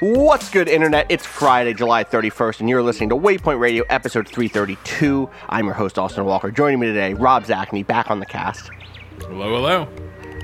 What's good, Internet? It's Friday, July 31st, and you're listening to Waypoint Radio, episode 332. I'm your host, Austin Walker. Joining me today, Rob Zacny, back on the cast. Hello, hello.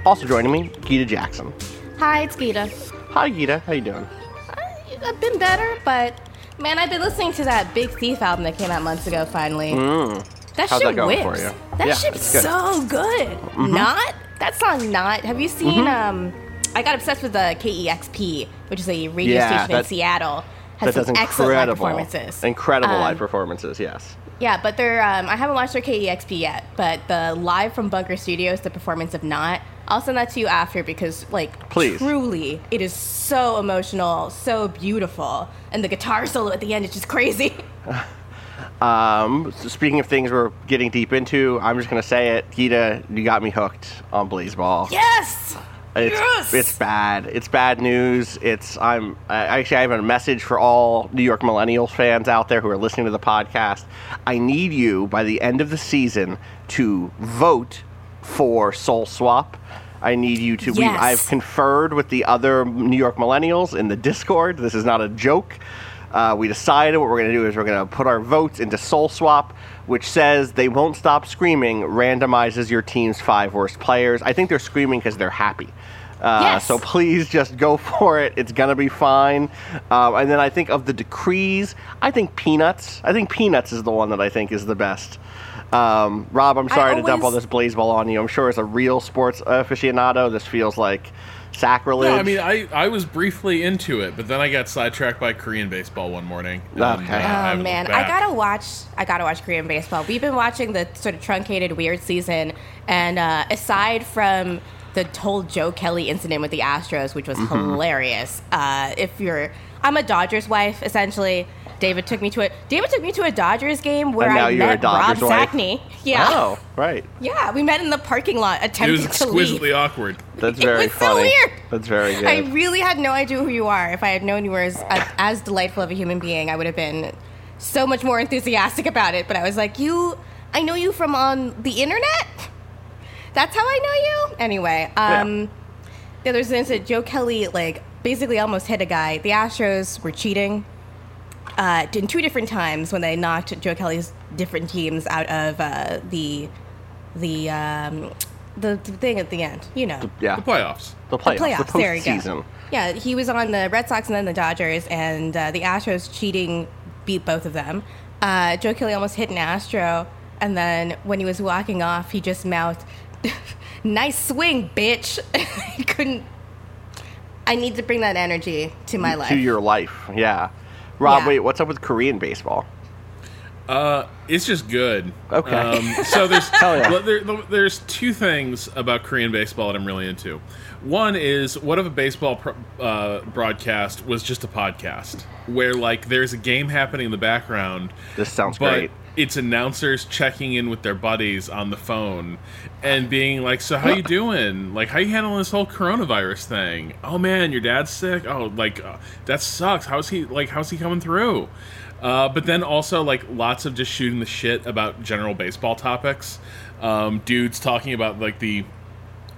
Also joining me, Gita Jackson. Hi, it's Gita. Hi, Gita. How you doing? I, I've been better, but man, I've been listening to that Big Thief album that came out months ago. Finally, that Mm. How's shit that whips. for you? That Yeah, shit's good. so good. Not that song. Not. Have you seen? Mm-hmm. Um, I got obsessed with the KEXP, which is a radio Yeah, station in that- Seattle. That Has does some excellent live performances. incredible Um, live performances. Yes. Yeah, but they're. Um, I haven't watched their KEXP yet, but the live from Bunker Studios, the performance of Not, I'll send that to you after because, like, Please. truly, it is so emotional, so beautiful, and the guitar solo at the end is just crazy. Um, so speaking of things we're getting deep into, I'm just gonna say it. Gita, you got me hooked on Blaseball. yes. It's, Yes! it's bad. It's bad news. It's I'm I, actually I have a message for all New York Millennials fans out there who are listening to the podcast. I need you by the end of the season to vote for Soul Swap. I need you to. we- Yes. I've conferred with the other New York Millennials in the Discord. This is not a joke. Uh, we decided what we're going to do is we're going to put our votes into Soul Swap, which says they won't stop screaming, randomizes your team's five worst players. I think they're screaming because they're happy. Uh, Yes. So please just go for it. It's going to be fine. Um, and then I think of the decrees, I think Peanuts. I think Peanuts is the one that I think is the best. Um, Rob, I'm I sorry to dump all this Blaseball on you. I'm sure as a real sports aficionado, this feels like sacrilege. No, I mean, I, I was briefly into it, but then I got sidetracked by Korean baseball one morning. Okay. uh, I Oh, Oh man, I gotta watch. I gotta watch Korean baseball. We've been watching the sort of truncated weird season, and uh, aside from the whole Joe Kelly incident with the Astros, which was Mm-hmm. hilarious. Uh, if you're, I'm a Dodgers wife essentially. David took me to a David took me to a Dodgers game where And now I you're met Dodgers Rob wife? Zacny. Yeah, Oh, right. yeah, we met in the parking lot, attempting It attempting was to exquisitely leave. awkward. That's It very was so funny. weird. That's very good. I really had no idea who you are. If I had known you were as, as delightful of a human being, I would have been so much more enthusiastic about it. But I was like, you, I know you from on the internet. That's how I know you. Anyway, um, the other instance that Joe Kelly like basically almost hit a guy. The Astros were cheating. Uh, in two different times when they knocked Joe Kelly's different teams out of uh, the the um, the the thing at the end, you know. yeah. The playoffs. The The playoffs. playoffs. The there you go. postseason. Yeah, he was on the Red Sox and then the Dodgers, and uh, the Astros cheating beat both of them. Uh, Joe Kelly almost hit an Astro, and then when he was walking off, he just mouthed, "Nice swing, bitch." I couldn't. I need to bring that energy to my life. To your life. Yeah. Rob, Yeah. wait, what's up with Korean baseball? Uh, it's just good. Okay. Um, so there's yeah. there, there's two things about Korean baseball that I'm really into. One is what if a baseball pro- uh, broadcast was just a podcast where like there's a game happening in the background. This sounds but great. It's announcers checking in with their buddies on the phone and being like, "So how you doing? Like, how you handling this whole coronavirus thing? Oh man, your dad's sick. Oh, like uh, that sucks. How's he? Like, how's he coming through?" Uh, but then also like lots of just shooting the shit about general baseball topics. Um, dudes talking about like the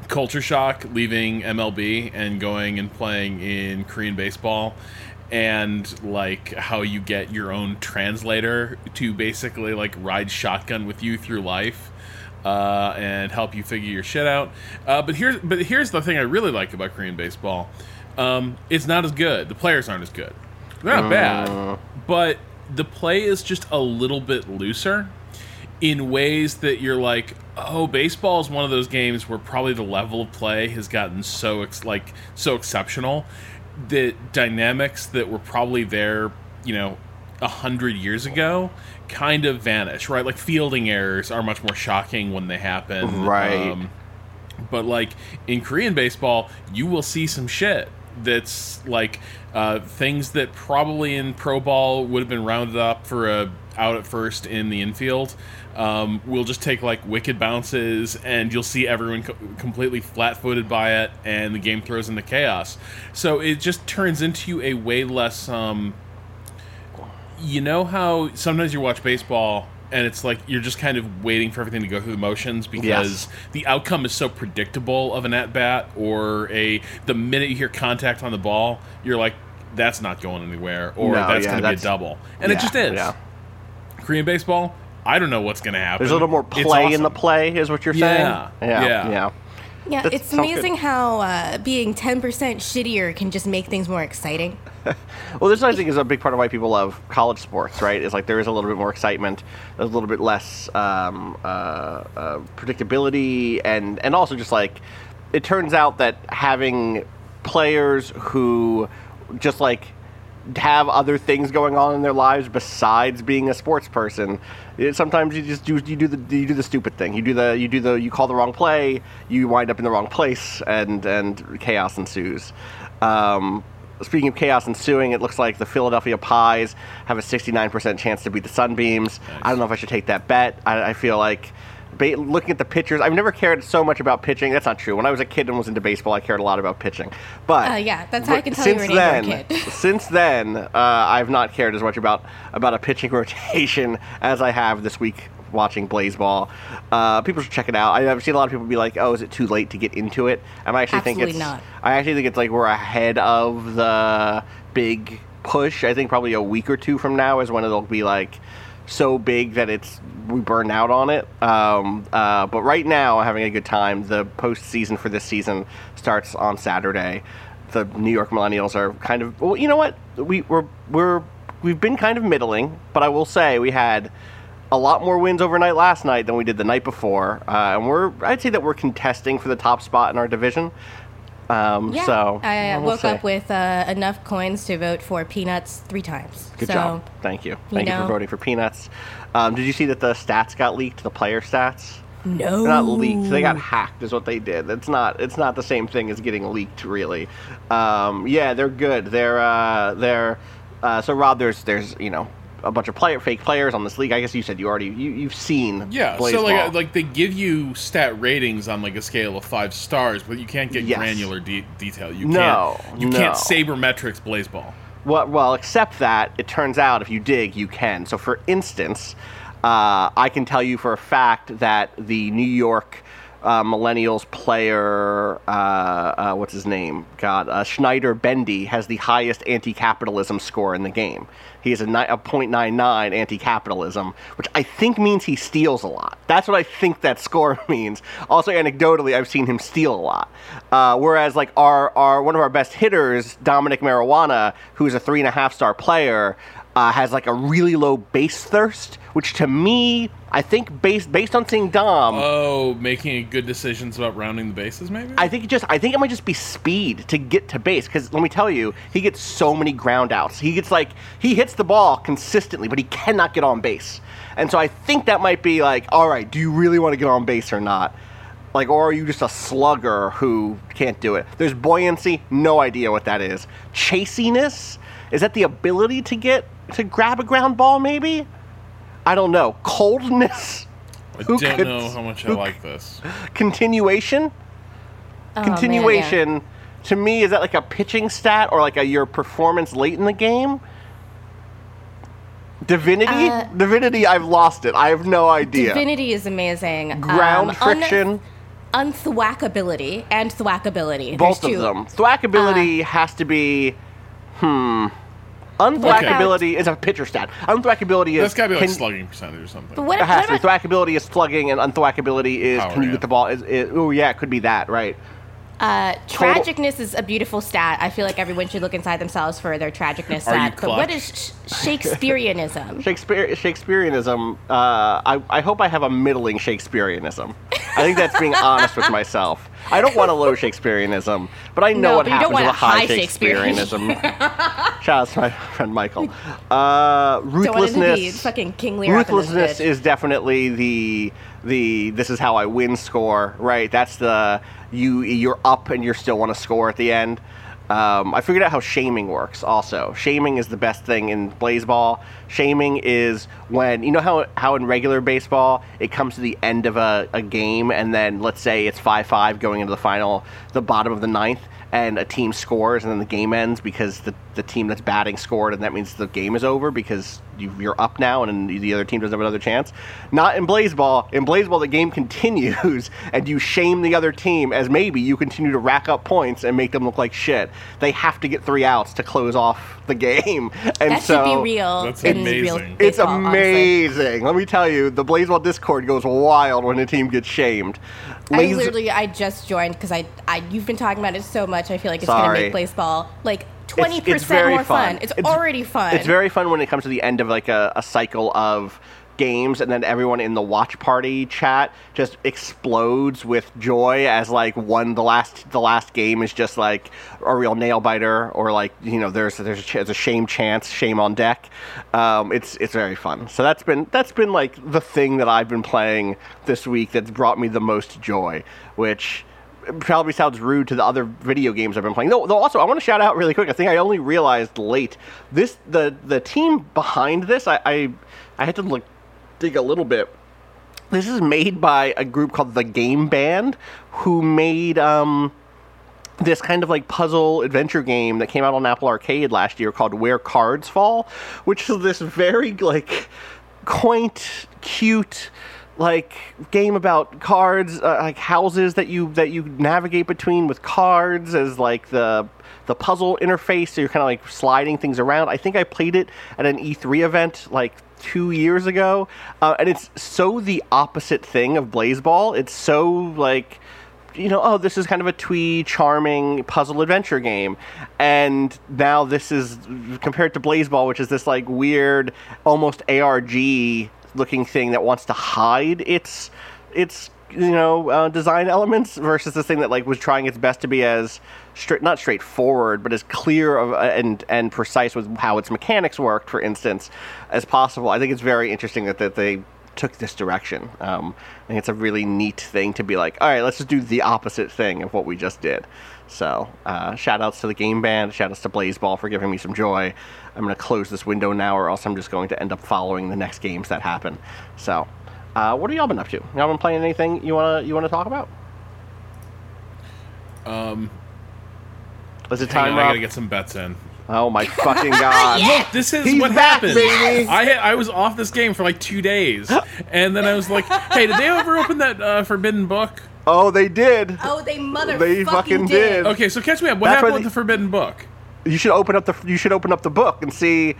culture shock leaving MLB and going and playing in Korean baseball and like how you get your own translator to basically like ride shotgun with you through life uh, and help you figure your shit out. Uh, but here's but here's the thing I really like about Korean baseball. Um, it's not as good. The players aren't as good. They're not Mm. bad, but the play is just a little bit looser in ways that you're like, oh, baseball is one of those games where probably the level of play has gotten so ex- like so exceptional that dynamics that were probably there, you know, a hundred years ago kind of vanish, right? Like fielding errors are much more shocking when they happen, Um, Right. but like in Korean baseball, you will see some shit that's like uh, things that probably in pro ball would have been rounded up for a out at first in the infield. Um, we'll just take like wicked bounces, and you'll see everyone co- completely flat-footed by it, and the game throws into chaos. So it just turns into a way less. Um, you know how sometimes you watch baseball and it's like you're just kind of waiting for everything to go through the motions because Yes. the outcome is so predictable of an at bat or a the minute you hear contact on the ball, you're like, that's not going anywhere, or No, that's yeah, going to be a double, and it just is. yeah. Korean baseball, I don't know what's going to happen. There's a little more It's play in the play, is what you're saying. Yeah, yeah, yeah. yeah. Yeah, That it's sounds good. amazing how uh, being 10% shittier can just make things more exciting. Well, this I think is a big part of why people love college sports, right? Is like there is a little bit more excitement, there's a little bit less um, uh, uh, predictability, and and also just like it turns out that having players who just like have other things going on in their lives besides being a sports person. It, sometimes you just do you do the you do the stupid thing. You do the you do the you call the wrong play. You wind up in the wrong place, and and chaos ensues. Um, speaking of chaos ensuing, it looks like the Philadelphia Pies have a 69% chance to beat the Sunbeams. I don't know if I should take that bet. I, I feel like ba- looking at the pitchers, I've never cared so much about pitching. That's not true. When I was a kid and was into baseball, I cared a lot about pitching. But Uh, yeah, that's how I can tell you were since an then, kid. since then, uh, I've not cared as much about about a pitching rotation as I have this week watching Blaseball. Uh, people should check it out. I've seen a lot of people be like, "Oh, is it too late to get into it?" And I actually think Absolutely it's. not. I actually think it's like we're ahead of the big push. I think probably a week or two from now is when it'll be like so big that it's we burn out on it. Um, uh, but right now, having a good time. The postseason for this season starts on Saturday. The New York Millennials are kind of well. You know what? We we're we're we've been kind of middling, but I will say we had a lot more wins overnight last night than we did the night before, uh, and we're I'd say that we're contesting for the top spot in our division. Um, Yeah, so I uh, we'll woke see. up with uh, enough coins to vote for Peanuts three times. Good so, job. Thank you. Thank you, know. for voting for Peanuts. Um, did you see that the stats got leaked? The player stats? No. They're not leaked. They got hacked. Is what they did. It's not. It's not the same thing as getting leaked, really. Um, yeah, they're good. They're uh, they're uh, so Rob. There's there's you know a bunch of player fake players on this league. I guess you said you already you you've seen. Yeah, Blaze so like Ball. like they give you stat ratings on like a scale of five stars, but you can't get Yes. granular de- detail. You No, can't you no. can't sabermetrics blaseball. Well, well, except that it turns out if you dig, you can. So, for instance, uh, I can tell you for a fact that the New York uh, Millennials player, uh, uh, what's his name? God, uh, Schneider Bendy has the highest anti-capitalism score in the game. He has a, ni- a .99 anti-capitalism, which I think means he steals a lot. That's what I think that score means. Also, anecdotally, I've seen him steal a lot. Uh, whereas, like our, our one of our best hitters, Dominic Marijuana, who's a three and a half star player, uh, has like a really low base thirst, which to me, I think based based on seeing Dom, Oh, making good decisions about rounding the bases, maybe. I think it just I think it might just be speed to get to base because let me tell you, he gets so many ground outs. He gets like he hits the ball consistently, but he cannot get on base. And so I think that might be like, all right, do you really want to get on base or not? Like, or are you just a slugger who can't do it? There's buoyancy, no idea what that is. Chasiness, is that the ability to get to grab a ground ball? Maybe, I don't know. Coldness, I who don't could- know how much I who like this. continuation Oh, man, yeah. continuation to me is that like a pitching stat or like a your performance late in the game divinity Uh, divinity i've lost it i have no idea Divinity is amazing. ground Um, friction Un- unthwackability and thwackability. both There's of two. them thwackability has to be hmm unthwackability is a pitcher stat unthwackability is That's got to be like can- slugging percentage or something. But what, it has what to be. about Thwackability is slugging, and unthwackability is Power, can you yeah. get the ball? Is, is, oh yeah, it could be that, right? Uh, tragicness is a beautiful stat. I feel like everyone should look inside themselves for their tragicness stat. But what is sh- Shakespeareanism? Shakespeare, Shakespeareanism. Uh, I, I hope I have a middling Shakespeareanism. I think that's being honest with myself. I don't want a low Shakespeareanism, but I know No, what but you don't happens with want a high high Shakespeareanism. Shout out to my friend Michael. Uh, Don't want it to be ruthlessness. fucking King Lear. up in this Ruthlessness is definitely the the this is how I win score, right? That's the you you're up and you still want to score at the end. Um, I figured out how shaming works. Also, shaming is the best thing in Blaseball. Shaming is when you know how how in regular baseball it comes to the end of a, a game and then let's say it's five five going into the final, the bottom of the ninth, and a team scores and then the game ends because the the team that's batting scored and that means the game is over because you, you're up now and the other team doesn't have another chance. Not in Blaseball. In Blaseball, the game continues and you shame the other team as maybe you continue to rack up points and make them look like shit. They have to get three outs to close off the game. And that so should be real. That's in real amazing. It's baseball, honestly. amazing. Let me tell you, the Blaseball Discord goes wild when a team gets shamed. I literally I just joined because I, I you've been talking about it so much. I feel like it's Sorry. gonna make baseball like twenty It's- it's percent very more fun. It's, already fun. It's very fun when it comes to the end of like a, a cycle of games and then everyone in the watch party chat just explodes with joy as like one the last the last game is just like a real nail biter or like you know there's there's a, there's a shame chance shame on deck um, it's it's very fun so that's been that's been like the thing that I've been playing this week that's brought me the most joy which probably sounds rude to the other video games I've been playing. Though, though also, I want to shout out really quick. I think I only realized late this the the team behind this. I I, I had to look dig a little bit. This is made by a group called the Game Band, who made um this kind of like puzzle adventure game that came out on Apple Arcade last year called Where Cards Fall, which is this very like quaint, cute like game about cards, uh, like houses that you that you navigate between with cards as like the the puzzle interface. So you're kind of like sliding things around. I think I played it at an E3 event like two years ago, uh, and it's so the opposite thing of Blaseball. It's so like you know, oh, this is kind of a twee, charming puzzle adventure game. And now this is compared to Blaseball, which is this like weird, almost ARG looking thing that wants to hide its its you know uh, design elements versus this thing that like was trying its best to be as straight not straightforward but as clear of, uh, and and precise with how its mechanics worked for instance as possible. I think it's very interesting that, that they took this direction. Um, i think it's a really neat thing to be like all right let's just do the opposite thing of what we just did. So uh, shout outs to the game band shout outs to blaseball for giving me some joy. I'm going to close this window now or else i'm just going to end up following the next games that happen. So uh, what have y'all been up to? Y'all been playing anything you wanna you wanna talk about? Um, Is it hang time, on, I gotta get some bets in. Oh my fucking god! Look, this is He's what back, happened. baby. I I was off this game for like two days, and then I was like, "Hey, did they ever open that uh, Forbidden Book?" Oh, they did. Oh, they mother They fucking did. Okay, so catch me up. What That's happened why with the- the Forbidden Book? You should open up the you should open up the book and see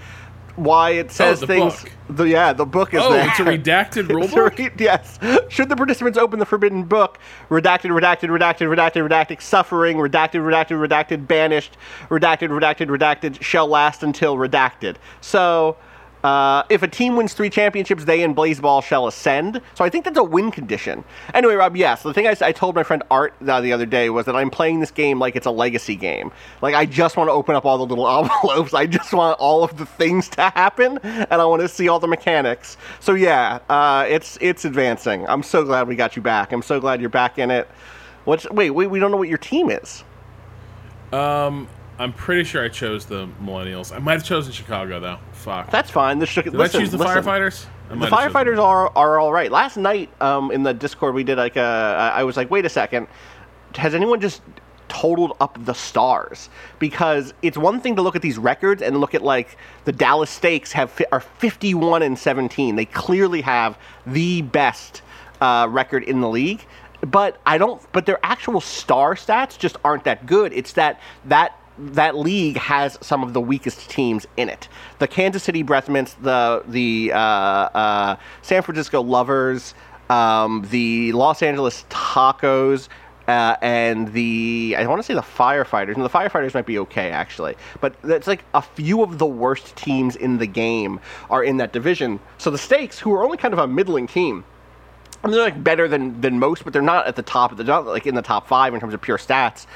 why it oh, says the things. book. The yeah, the book is Oh, there. it's a redacted rule It's a book. re- yes. Should the participants open the forbidden book, redacted, redacted, redacted, redacted, redacted, suffering, redacted, redacted, redacted, banished, redacted, redacted, redacted, shall last until redacted. So, uh, if a team wins three championships, they and Blaseball shall ascend. So I think that's a win condition. Anyway, Rob, yes, the thing I told my friend Art uh, the other day was that I'm playing this game like it's a legacy game. Like I just want to open up all the little envelopes. I just want all of the things to happen, and I want to see all the mechanics. So yeah, uh, it's it's advancing. I'm so glad we got you back. I'm so glad you're back in it. What's wait? Wait, we don't know what your team is. Um, I'm pretty sure I chose the Millennials. I might have chosen Chicago though. Fuck. That's fine. This should, Did listen, I choose the listen. firefighters? I The might have chosen- firefighters are are all right. Last night, um, in the Discord, we did like a. I was like, wait a second, has anyone just totaled up the stars? Because it's one thing to look at these records and look at like the Dallas Steaks have are 51 and 17. They clearly have the best uh, record in the league. But I don't. But their actual star stats just aren't that good. It's that that that league has some of the weakest teams in it. The Kansas City Breath Mints, the the uh, uh, San Francisco Lovers, um, the Los Angeles Tacos, uh, and the I want to say the firefighters. And the firefighters might be okay actually, but it's like a few of the worst teams in the game are in that division. So the steaks, who are only kind of a middling team. And they're like better than, than most, but they're not at the top. They're not like in the top five in terms of pure stats.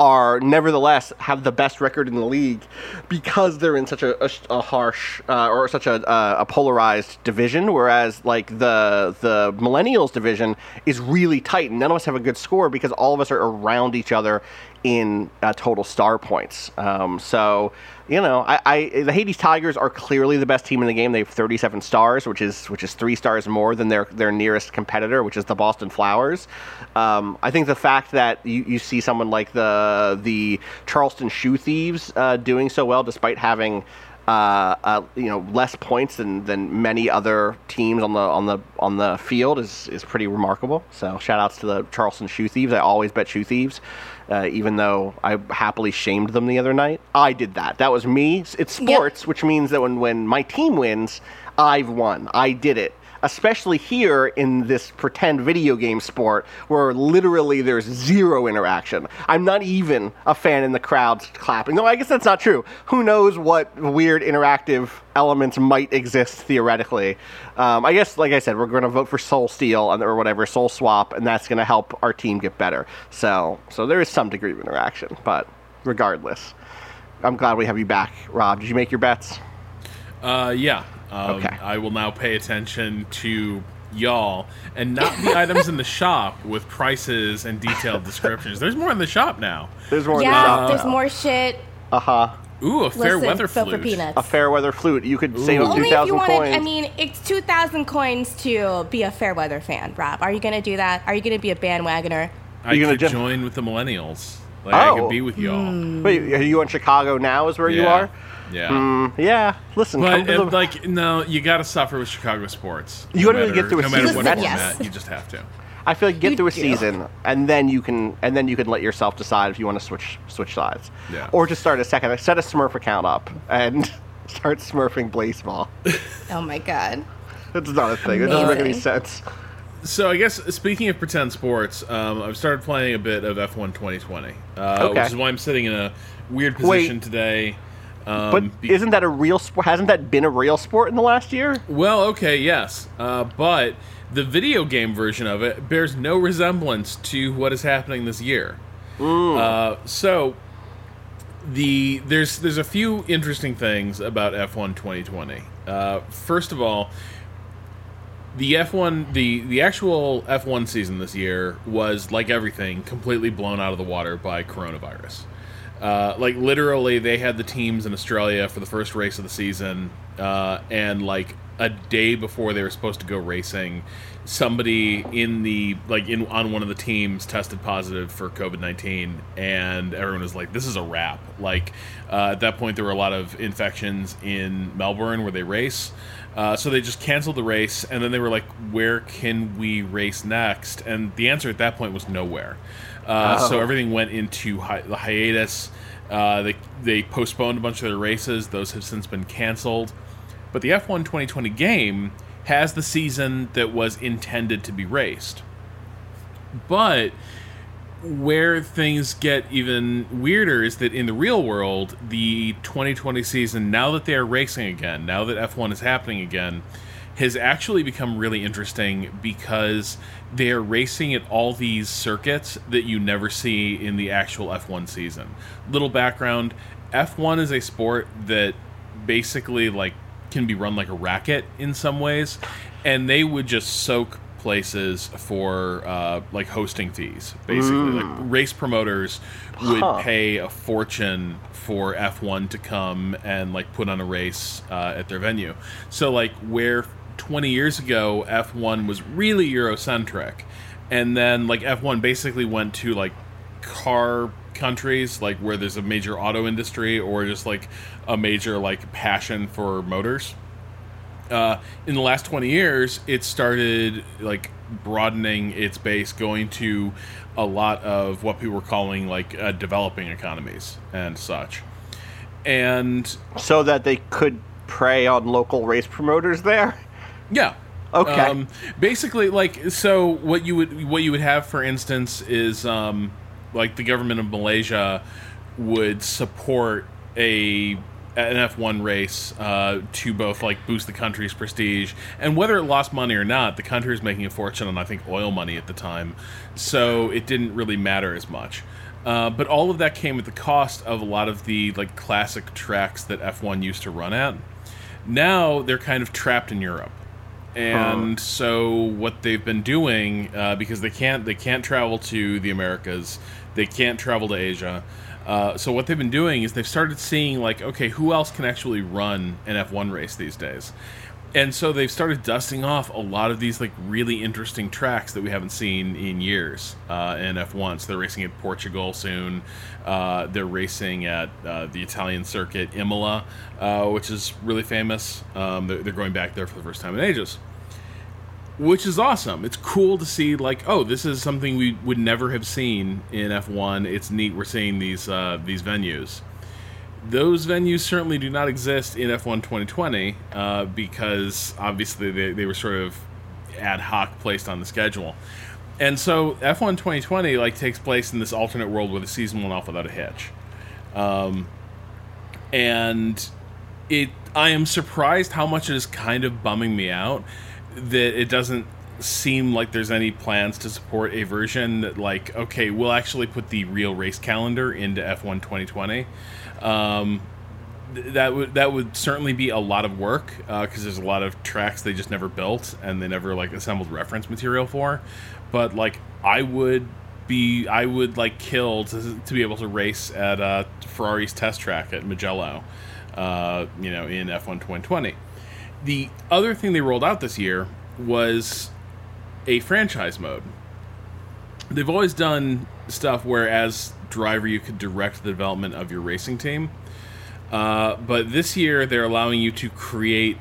Are nevertheless have the best record in the league because they're in such a, a, a harsh uh, or such a, a polarized division. Whereas like the the millennials division is really tight, and none of us have a good score because all of us are around each other in uh, total star points. Um, so you know, I, I, the Hades Tigers are clearly the best team in the game. They have 37 stars, which is which is three stars more than their their nearest competitor, which is the Boston Flowers. Um, I think the fact that you, you see someone like the the Charleston Shoe Thieves uh, doing so well, despite having uh, uh, you know less points than, than many other teams on the on the on the field is is pretty remarkable. So shout outs to the Charleston Shoe Thieves. I always bet Shoe Thieves uh, even though I happily shamed them the other night. I did that. That was me. It's sports, which means that when, when my team wins, I've won. I did it. Especially here in this pretend video game sport where literally there's zero interaction. I'm not even a fan in the crowd clapping. No, I guess that's not true. Who knows what weird interactive elements might exist theoretically. Um, I guess, like I said, we're going to vote for Soul Steal or whatever, Soul Swap, and that's going to help our team get better. So, so there is some degree of interaction, but regardless, I'm glad we have you back, Rob. Did you make your bets? Uh, yeah. Um, Okay. I will now pay attention to y'all and not the items in the shop with prices and detailed descriptions. There's more in the shop now. There's more in the Yeah, shop. there's more shit. Uh huh. Ooh, a fair Listen, weather vote for flute. peanuts. A fair weather flute. You could save up Only if 2,000 you wanted. coins. I mean, it's two thousand coins to be a fair weather fan. Rob, are you gonna do that? Are you gonna be a bandwagoner? I You gonna could just- join with the millennials. Like I Oh. could be with y'all. Hmm. Wait, are you in Chicago now? Is where you are? Yeah. Mm, yeah. Listen, come But to the, like no, you got to suffer with Chicago sports. You gotta really get through a no matter what season. format, Yes. you just have to. I feel like get You through a do. season, and then you can, and then you can let yourself decide if you want to switch switch sides, Yeah. or just start a second, set a Smurf account up and start Smurfing baseball. Oh my god. That's not a thing. It doesn't make any sense. So I guess speaking of pretend sports, um, I've started playing a bit of F1 2020, uh, Okay. which is why I'm sitting in a weird Wait. position today. Um, But isn't that a real sport? Hasn't that been a real sport in the last year? well, okay, yes, uh, but the video game version of it bears no resemblance to what is happening this year. Uh, so the there's there's a few interesting things about F1 2020. Uh, first of all, the F1 the the actual F1 season this year was like everything completely blown out of the water by coronavirus. Uh, like literally, they had the teams in Australia for the first race of the season, uh, and like a day before they were supposed to go racing, somebody in the like in on one of the teams tested positive for COVID nineteen, and everyone was like, "This is a wrap." Like uh, at that point, there were a lot of infections in Melbourne where they race. Uh, so they just canceled the race, and then they were like, "Where can we race next?" And the answer at that point was nowhere. Uh, So Oh. everything went into hi- the hiatus. Uh, they they postponed a bunch of their races; those have since been canceled. But the F1 2020 game has the season that was intended to be raced. But where things get even weirder is that in the real world, the 2020 season, now that they are racing again, now that F1 is happening again, has actually become really interesting because they are racing at all these circuits that you never see in the actual F1 season. Little background F1 is a sport that basically like can be run like a racket in some ways and they would just soak places for uh, like hosting fees basically like race promoters would Huh. pay a fortune for f1 to come and like put on a race uh, at their venue so like where 20 years ago f1 was really eurocentric. And then like f1 basically went to like car countries like where there's a major auto industry or just like a major like passion for motors. Uh, in the last 20 years it started like broadening its base going to a lot of what people were calling like uh, developing economies and such. And So that they could prey on local race promoters there. Yeah Okay. Um, basically, like so, what you would what you would have, for instance, is um, like the government of Malaysia would support a an F1 race uh, to both like boost the country's prestige and whether it lost money or not, the country was making a fortune on I think oil money at the time, so it didn't really matter as much. Uh, but all of that came at the cost of a lot of the like classic tracks that F1 used to run at. Now they're kind of trapped in Europe and so what they've been doing uh, because they can't they can't travel to the Americas, they can't travel to Asia. Uh, so what they've been doing is they've started seeing like okay who else can actually run an F1 race these days, and so they've started dusting off a lot of these like really interesting tracks that we haven't seen in years uh, in F1. So they're racing at Portugal soon. Uh, they're racing at uh, the Italian circuit Imola, uh, which is really famous. Um, they're, they're going back there for the first time in ages which is awesome. It's cool to see like, oh, this is something we would never have seen in F1. It's neat we're seeing these uh, these venues. Those venues certainly do not exist in F1 2020 uh, because obviously they, they were sort of ad hoc placed on the schedule. And so F1 2020 like takes place in this alternate world where the season went off without a hitch. Um, and it I am surprised how much it is kind of bumming me out that it doesn't seem like there's any plans to support a version that like okay we'll actually put the real race calendar into F1 2020 um, th- that would that would certainly be a lot of work because there's a lot of tracks they just never built and they never like assembled reference material for but like I would be I would like kill to, to be able to race at uh, Ferrari's test track at Mugello uh, you know in F1 2020 the other thing they rolled out this year was a franchise mode. They've always done stuff where, as driver, you could direct the development of your racing team. Uh, but this year, they're allowing you to create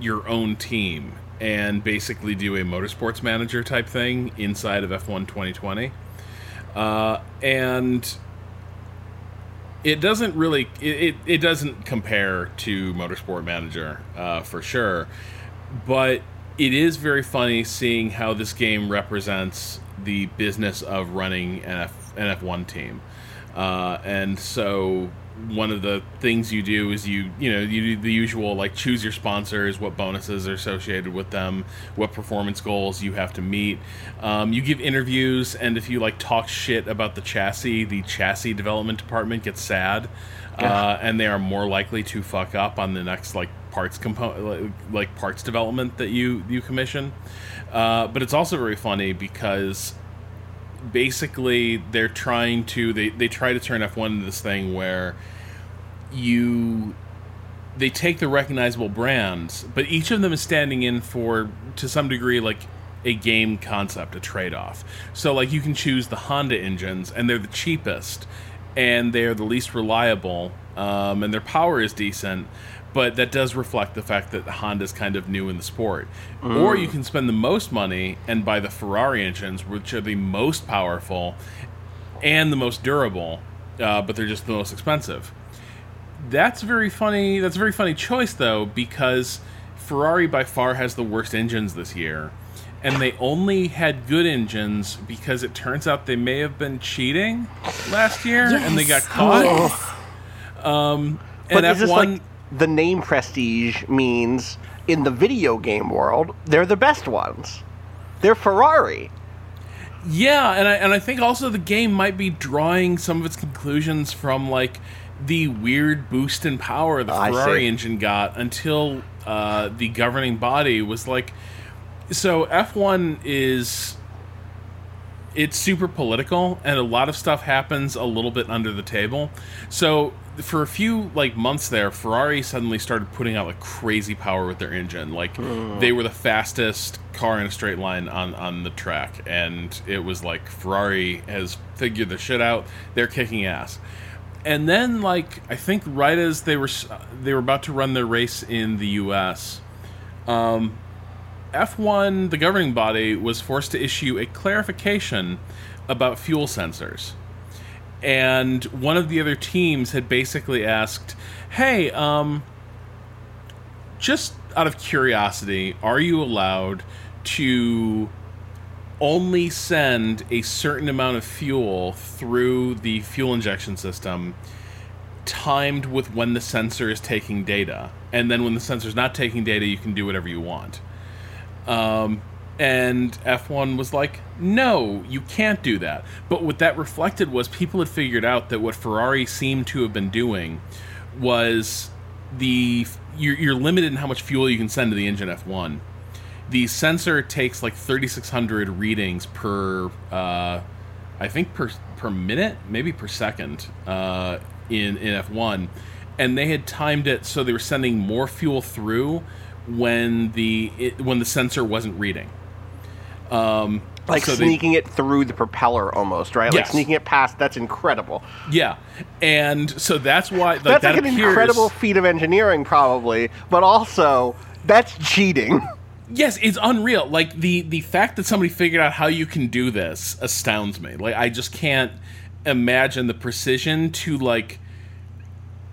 your own team and basically do a motorsports manager type thing inside of F1 2020. Uh, and it doesn't really it, it, it doesn't compare to motorsport manager uh, for sure but it is very funny seeing how this game represents the business of running an, F, an f1 team uh, and so one of the things you do is you you know you do the usual like choose your sponsors what bonuses are associated with them what performance goals you have to meet. Um, you give interviews and if you like talk shit about the chassis the chassis development department gets sad. Uh, and they are more likely to fuck up on the next like parts component like, like parts development that you you commission. Uh, but it's also very funny because basically they're trying to they, they try to turn F1 into this thing where you they take the recognizable brands, but each of them is standing in for to some degree like a game concept, a trade-off. So like you can choose the Honda engines and they're the cheapest and they're the least reliable um, and their power is decent, but that does reflect the fact that Honda's kind of new in the sport. Or you can spend the most money and buy the Ferrari engines, which are the most powerful and the most durable, uh, but they're just the most expensive. That's very funny. That's a very funny choice, though, because Ferrari by far has the worst engines this year. And they only had good engines because it turns out they may have been cheating last year and they got Yes. caught. Um, But and is this F1 like the name prestige means in the video game world, they're the best ones. They're Ferrari. Yeah, and I and I think also the game might be drawing some of its conclusions from like the weird boost in power the Ferrari engine got until uh, the governing body was like. So F one is it's super political and a lot of stuff happens a little bit under the table. So for a few like months there, Ferrari suddenly started putting out like crazy power with their engine. Like they were the fastest car in a straight line on on the track, and it was like Ferrari has figured the shit out. They're kicking ass. And then like I think right as they were uh, they were about to run their race in the U.S. Um, F1, the governing body, was forced to issue a clarification about fuel sensors. And one of the other teams had basically asked, hey, um, just out of curiosity, are you allowed to only send a certain amount of fuel through the fuel injection system timed with when the sensor is taking data? And then when the sensor's not taking data you can do whatever you want. Um, and f1 was like no you can't do that. But what that reflected was people had figured out that what ferrari seemed to have been doing was the you're, you're limited in how much fuel you can send to the engine f1 the sensor takes like 3600 readings per uh, i think per per minute maybe per second uh, in in f1 and they had timed it so they were sending more fuel through when the it, when the sensor wasn't reading um, like so they- sneaking it through the propeller almost, right? Like sneaking it past. That's incredible. yeah and so that's why like, That's that like an appears- incredible feat of engineering, probably, but also that's cheating. Yes, it's unreal. Like the the fact that somebody figured out how you can do this astounds me. Like I just can't imagine the precision to like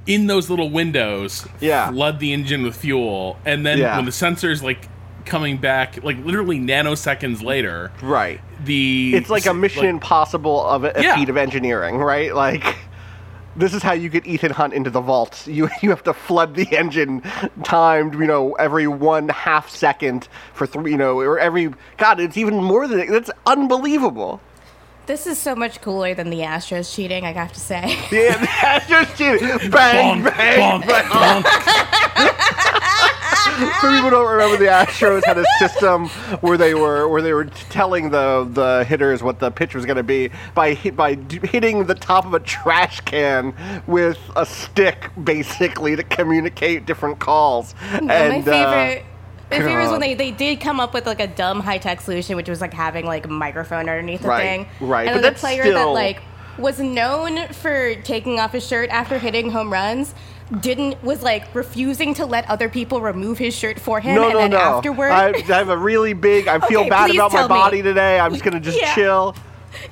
in those little windows Yeah. flood the engine with fuel and then Yeah. when the sensor's like coming back like literally nanoseconds later Right. the It's like a Mission like- Impossible of a, a Yeah. feat of engineering, right? Like this is how you get Ethan Hunt into the vault. You you have to flood the engine timed, you know, every one half second for three, you know, or every God, it's even more than that's unbelievable. This is so much cooler than the Astros cheating, I have to say. Yeah, that's just cheating. Bang, bonk, bang, bonk, bang. bonk. For people don't remember, the Astros had a system where they were where they were telling the the hitters what the pitch was going to be by hit, by hitting the top of a trash can with a stick, basically to communicate different calls. No, my and uh, favorite. my favorite is when they, they did come up with like a dumb high tech solution, which was like having like a microphone underneath the Right, thing. right, And the player that like was known for taking off his shirt after hitting home runs didn't was like refusing to let other people remove his shirt for him no, and no, then no. afterward I, I have a really big. I feel Okay, bad about my tell me. body today. I'm just gonna just Yeah. chill.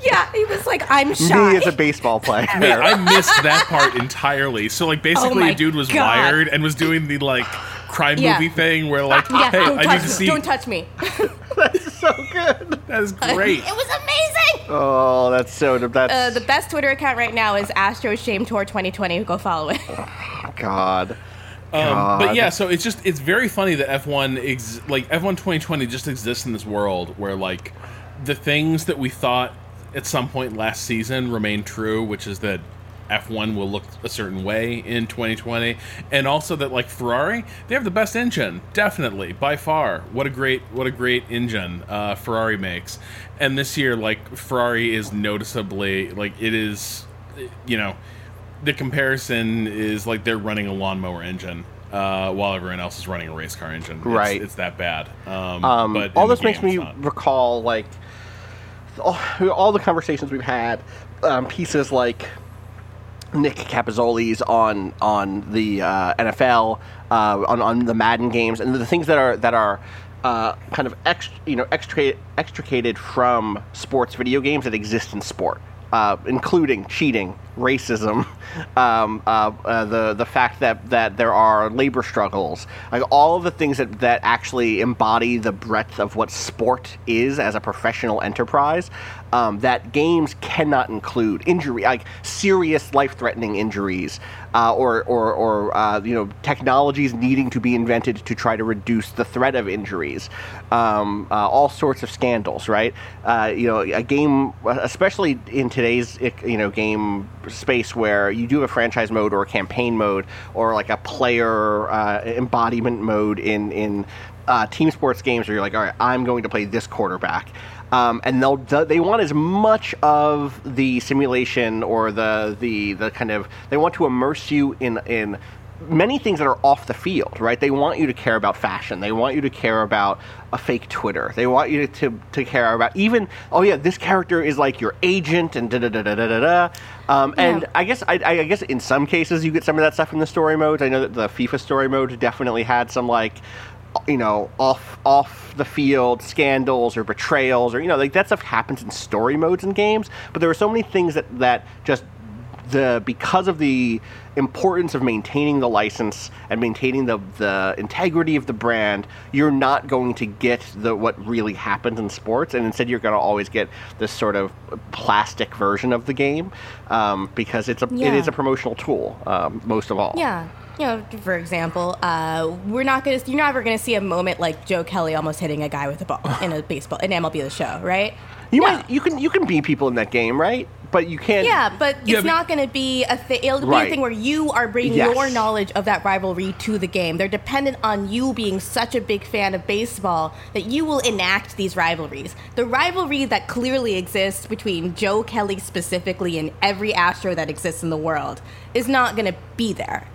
yeah he was like i'm shy Me as a baseball player. Wait, I missed that part entirely. So like oh basically Oh a dude was God. wired and was doing the like crime Yeah. movie thing where like yeah hey, don't I need to see don't touch me that's so good. that is great. it was amazing Oh, that's so. That's uh, the best twitter account right now is astros shame tour 2020 go follow it God. Um, but yeah, so it's just it's very funny that F1 ex- like F1 2020 just exists in this world where like the things that we thought at some point last season remain true, which is that F1 will look a certain way in 2020 and also that like Ferrari, they have the best engine, definitely by far. What a great what a great engine uh, Ferrari makes. And this year like Ferrari is noticeably like it is you know, the comparison is like they're running a lawnmower engine uh, while everyone else is running a race car engine. It's, Right. It's that bad. Um, Um, but all this makes me recall like all, all the conversations we've had. Um, pieces like Nick Capozzoli's on on the uh, NFL, uh, on on the Madden games, and the things that are that are uh, kind of ext- you know extricated extricated from sports video games that exist in sport. Uh, including cheating, racism, um, uh, uh, the the fact that, that there are labor struggles, like all of the things that, that actually embody the breadth of what sport is as a professional enterprise, um, that games cannot include injury, like serious life-threatening injuries, uh, or or, or uh, you know technologies needing to be invented to try to reduce the threat of injuries, um, uh, all sorts of scandals, right? Uh, you know, a game, especially in today's you know game space where you do have a franchise mode or a campaign mode or like a player uh, embodiment mode in in uh, team sports games where you're like, all right, I'm going to play this quarterback. Um, and they'll they want as much of the simulation or the the the kind of they want to immerse you in in many things that are off the field, right? They want you to care about fashion. They want you to care about a fake Twitter. They want you to, to care about even, oh yeah, this character is like your agent and da da da da da da da. Um, and Yeah. I guess I, I guess in some cases you get some of that stuff in the story modes. I know that the FIFA story mode definitely had some like you know off off the field scandals or betrayals or you know like that stuff happens in story modes in games but there are so many things that that just the because of the importance of maintaining the license and maintaining the the integrity of the brand, you're not going to get the what really happens in sports, and instead you're going to always get this sort of plastic version of the game um, because it's a it Yeah. is a promotional tool um, most of all. Yeah. You know, for example, uh, we're not gonna. You're never gonna see a moment like Joe Kelly almost hitting a guy with a ball in a baseball in MLB the Show, right? You No. might you can you can beat people in that game, right? But you can't. Yeah, but it's Yeah, but- not going to be a thing. It'll be Right. a thing where you are bringing Yes. your knowledge of that rivalry to the game. They're dependent on you being such a big fan of baseball that you will enact these rivalries. The rivalry that clearly exists between Joe Kelly specifically and every Astro that exists in the world is not going to be there.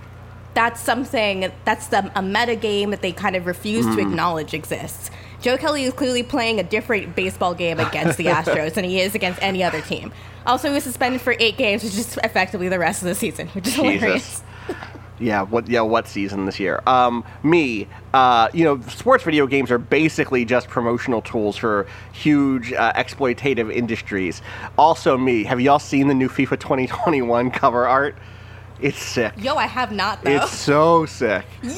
That's something. That's the, a meta game that they kind of refuse Mm. to acknowledge exists. Joe Kelly is clearly playing a different baseball game against the Astros than he is against any other team. Also, he was suspended for eight games, which is effectively the rest of the season, which is hilarious. Jesus. Yeah, what yeah, what season this year? Um, me, uh, you know, sports video games are basically just promotional tools for huge uh, exploitative industries. Also, me, have y'all seen the new FIFA 2021 cover art? It's sick. Yo, I have not though. It's so sick. Yo.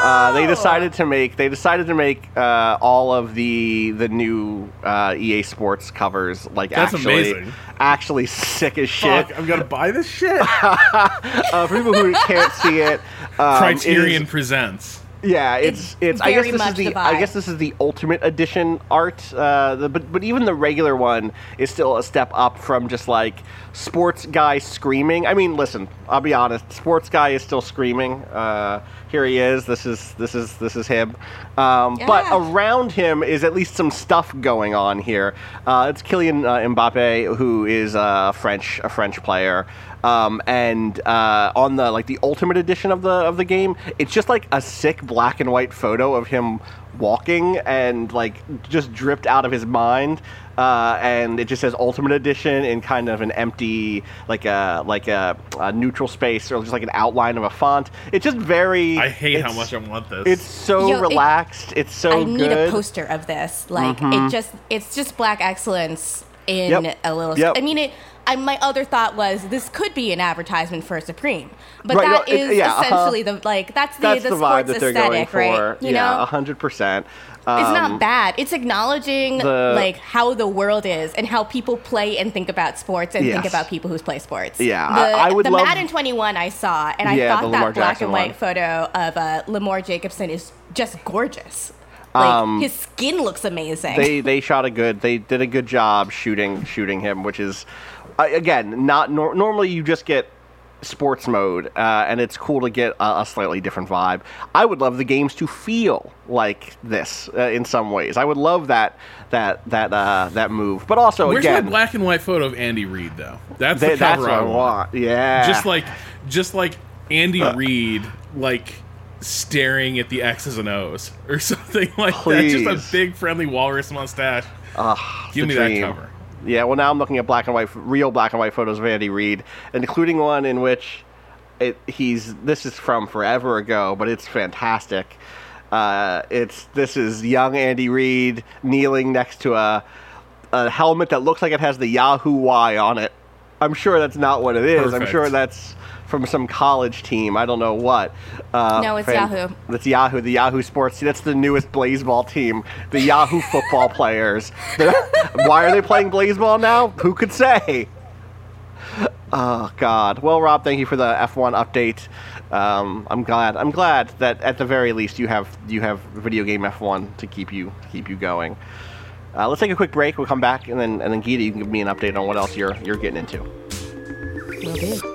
Uh, they decided to make they decided to make uh, all of the the new uh, EA Sports covers like That's actually amazing. actually sick as shit. Fuck, I'm gonna buy this shit. Uh, for people who can't see it, um, it is- Criterion presents. Yeah, it's it's. I guess very this is the. the I guess this is the ultimate edition art. Uh, the, but but even the regular one is still a step up from just like sports guy screaming. I mean, listen, I'll be honest. Sports guy is still screaming. Uh, here he is. This is this is this is him. Um, But around him is at least some stuff going on here. Uh, it's Kylian uh, Mbappe, who is a French a French player. Um, and uh, on the like the ultimate edition of the of the game, it's just like a sick black and white photo of him walking and like just dripped out of his mind. Uh, and it just says Ultimate Edition in kind of an empty, like a like a, a neutral space or just like an outline of a font. It's just very. I hate how much I want this. It's so Yo, it- relaxed. it's so I need good. Mm-hmm. a poster of this. Like it just it's just black excellence in Yep. a little. Yep. I mean it. I, my other thought was this could be an advertisement for Supreme, but Right, that no, it- is yeah, uh-huh. essentially the like that's the That's the, the, vibe sports that they're going aesthetic, for. right? You yeah, know, hundred percent. It's Um, not bad. It's acknowledging the- like how the world is and how people play and think about sports and think about people who play sports. Yeah, the, I- I would the love- Madden 21 I saw, and I Yeah, thought Lamar that black Jackson and white one. photo of uh, Lamar Jackson is just gorgeous. Like his skin looks amazing. Um, they they shot a good they did a good job shooting shooting him which is uh, again not nor- normally you just get sports mode uh, and it's cool to get a, a slightly different vibe i would love the games to feel like this uh, in some ways i would love that that that uh, that move but also Where's again my black and white photo of Andy Reid though? That's they- the that's cover what I i want. want yeah Just like, just like Andy Reid, like staring at the X's and O's or something like that. Just a big friendly walrus mustache. Give me dream. that cover. Yeah, well, now I'm looking at black and white, real black and white photos of Andy Reid, including one in which it, he's. This is from forever ago, but it's fantastic. Uh, it's this is young Andy Reid kneeling next to a a helmet that looks like it has the Yahoo Y on it. I'm sure that's not what it is. I'm sure that's from some college team. I don't know what. Uh, No, it's Yahoo. That's Yahoo, the Yahoo Sports. That's the newest Blaseball team, the Yahoo football players. Why are they playing Blaseball now? Who could say? Oh God. Well, Rob, thank you for the F1 update. Um, I'm glad. I'm glad that at the very least you have you have video game F1 to keep you to keep you going. Uh, let's take a quick break. We'll come back, and then and then Gita, you can give me an update on what else you're you're getting into. Will do.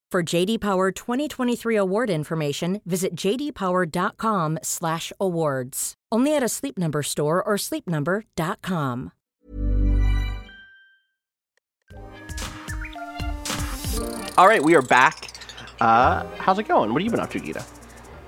For JD Power 2023 award information, visit jdpower.com/awards. Only at a Sleep Number store or sleepnumber.com. All right, we are back. Uh, how's it going? What have you been up to, Gita?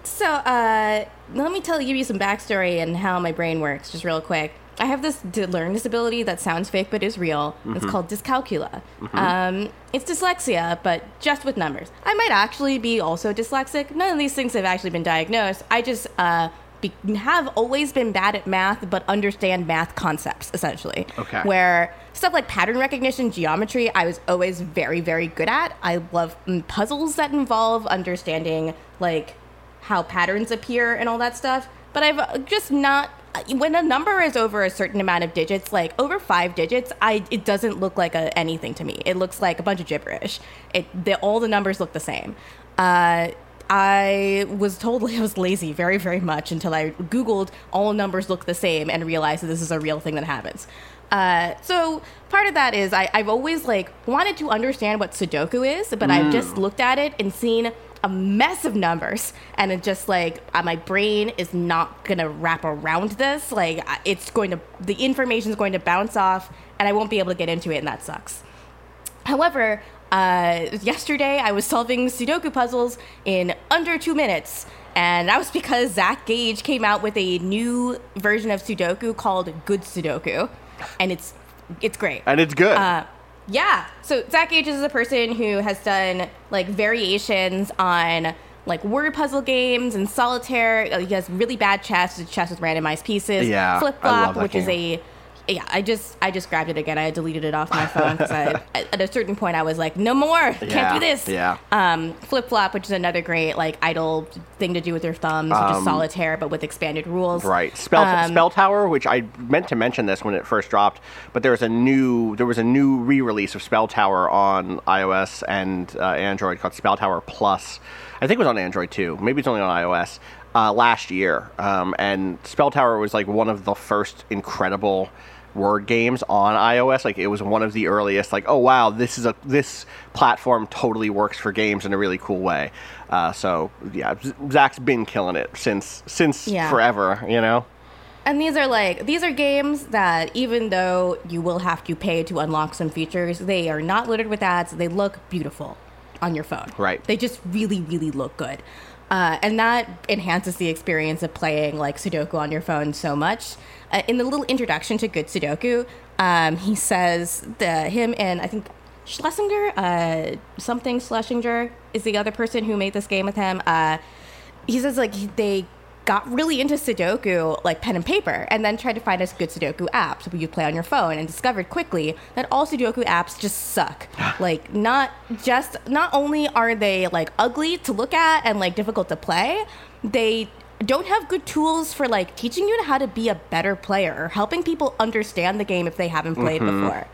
So, uh, let me tell you, give you some backstory and how my brain works, just real quick. I have this learning disability that sounds fake but is real. It's called dyscalculia. Um, it's dyslexia, but just with numbers. I might actually be also dyslexic. None of these things have actually been diagnosed. I just uh, be- have always been bad at math, but understand math concepts, essentially. Okay. Where stuff like pattern recognition, geometry, I was always very, very good at. I love mm, puzzles that involve understanding, like, how patterns appear and all that stuff. But I've uh, just not. When a number is over a certain amount of digits, like over five digits, I it doesn't look like a, anything to me. It looks like a bunch of gibberish. It the, all the numbers look the same. Uh, I was told I was lazy very very much until I googled all numbers look the same and realized that this is a real thing that happens. Uh, so part of that is I, I've always like wanted to understand what Sudoku is, but I've just looked at it and seen a mess of numbers. And it just like uh, my brain is not gonna wrap around this. Like it's going to the information is going to bounce off and i won't be able to get into it and that sucks. However uh, yesterday i was solving sudoku puzzles in under two minutes and that was because zach gage came out with a new version of sudoku called good sudoku and it's it's great. And it's good. uh, yeah. So Zach Gage is a person who has done like variations on like word puzzle games and solitaire. He has really bad chess, chess with randomized pieces. Yeah, flip flop, which is a yeah. I just I just grabbed it again. I deleted it off my phone because at a certain point I was like, no more, Yeah, can't do this. yeah. Um, flip flop, which is another great like idle thing to do with your thumbs, which is solitaire but with expanded rules. Um, Right, Spell Um, Spell Tower, which I meant to mention this when it first dropped, but there was a new there was a new re-release of Spell Tower on iOS and uh, Android called Spell Tower Plus. I think it was on Android too. Maybe it's only on iOS. Uh, last year, um, and Spell Tower was like one of the first incredible word games on iOS. Like it was one of the earliest. Like oh wow, this is a this platform totally works for games in a really cool way. Uh, so yeah, Zach's been killing it since since Yeah. forever. You know. And these are like these are games that even though you will have to pay to unlock some features, they are not littered with ads. They look beautiful on your phone. Right. They just really, really look good. Uh, and that enhances the experience of playing like Sudoku on your phone so much. Uh, in the little introduction to Good Sudoku, um, he says the him and I think Schlesinger, uh, something Schlesinger is the other person who made this game with him. Uh, he says like they got really into Sudoku, like pen and paper, and then tried to find a good Sudoku app so you play on your phone, and discovered quickly that all Sudoku apps just suck. like not just not only are they like ugly to look at and like difficult to play, they don't have good tools for like teaching you how to be a better player or helping people understand the game if they haven't played mm-hmm. before.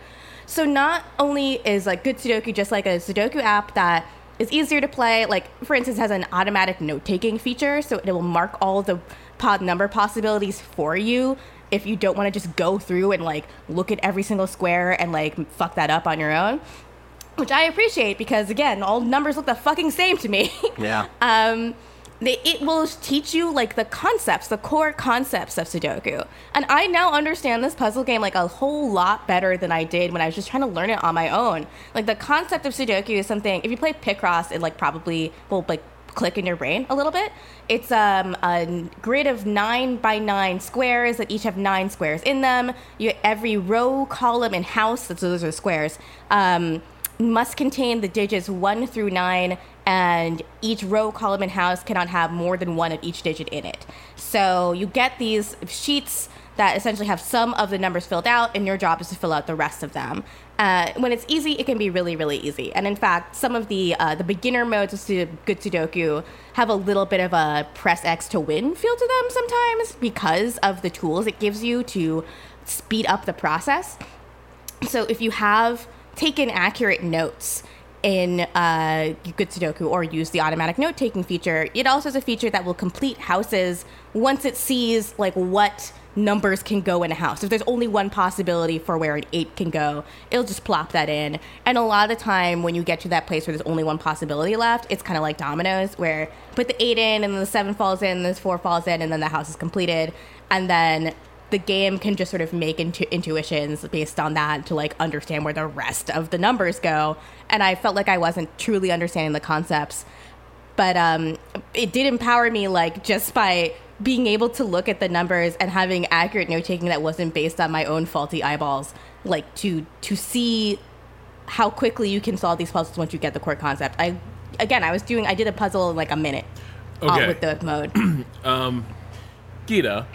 So not only is like Good Sudoku just like a Sudoku app that is easier to play, like for instance has an automatic note-taking feature, so it will mark all the pod number possibilities for you if you don't want to just go through and like look at every single square and like fuck that up on your own. Which I appreciate because again, all numbers look the fucking same to me. Yeah. um, it will teach you like the concepts, the core concepts of Sudoku. And I now understand this puzzle game like a whole lot better than I did when I was just trying to learn it on my own. Like the concept of Sudoku is something. If you play Picross, it like probably will like click in your brain a little bit. It's um, a grid of nine by nine squares that each have nine squares in them. You every row, column, and house. That's those are squares. Um, must contain the digits 1 through 9 and each row column and house cannot have more than one of each digit in it. So you get these sheets that essentially have some of the numbers filled out and your job is to fill out the rest of them. Uh, when it's easy it can be really really easy. And in fact some of the uh, the beginner modes of good sudoku have a little bit of a press x to win feel to them sometimes because of the tools it gives you to speed up the process. So if you have taken accurate notes in uh, Good Sudoku or use the automatic note taking feature. It also has a feature that will complete houses once it sees like what numbers can go in a house. If there's only one possibility for where an eight can go, it'll just plop that in. And a lot of the time, when you get to that place where there's only one possibility left, it's kind of like dominoes, where put the eight in, and then the seven falls in, and the four falls in, and then the house is completed. And then the game can just sort of make intu- intuitions based on that to like understand where the rest of the numbers go. And I felt like I wasn't truly understanding the concepts, but um, it did empower me like just by being able to look at the numbers and having accurate note taking that wasn't based on my own faulty eyeballs, like to to see how quickly you can solve these puzzles once you get the core concept. I again, I was doing I did a puzzle in like a minute uh, Okay. with the mode. um, Gita,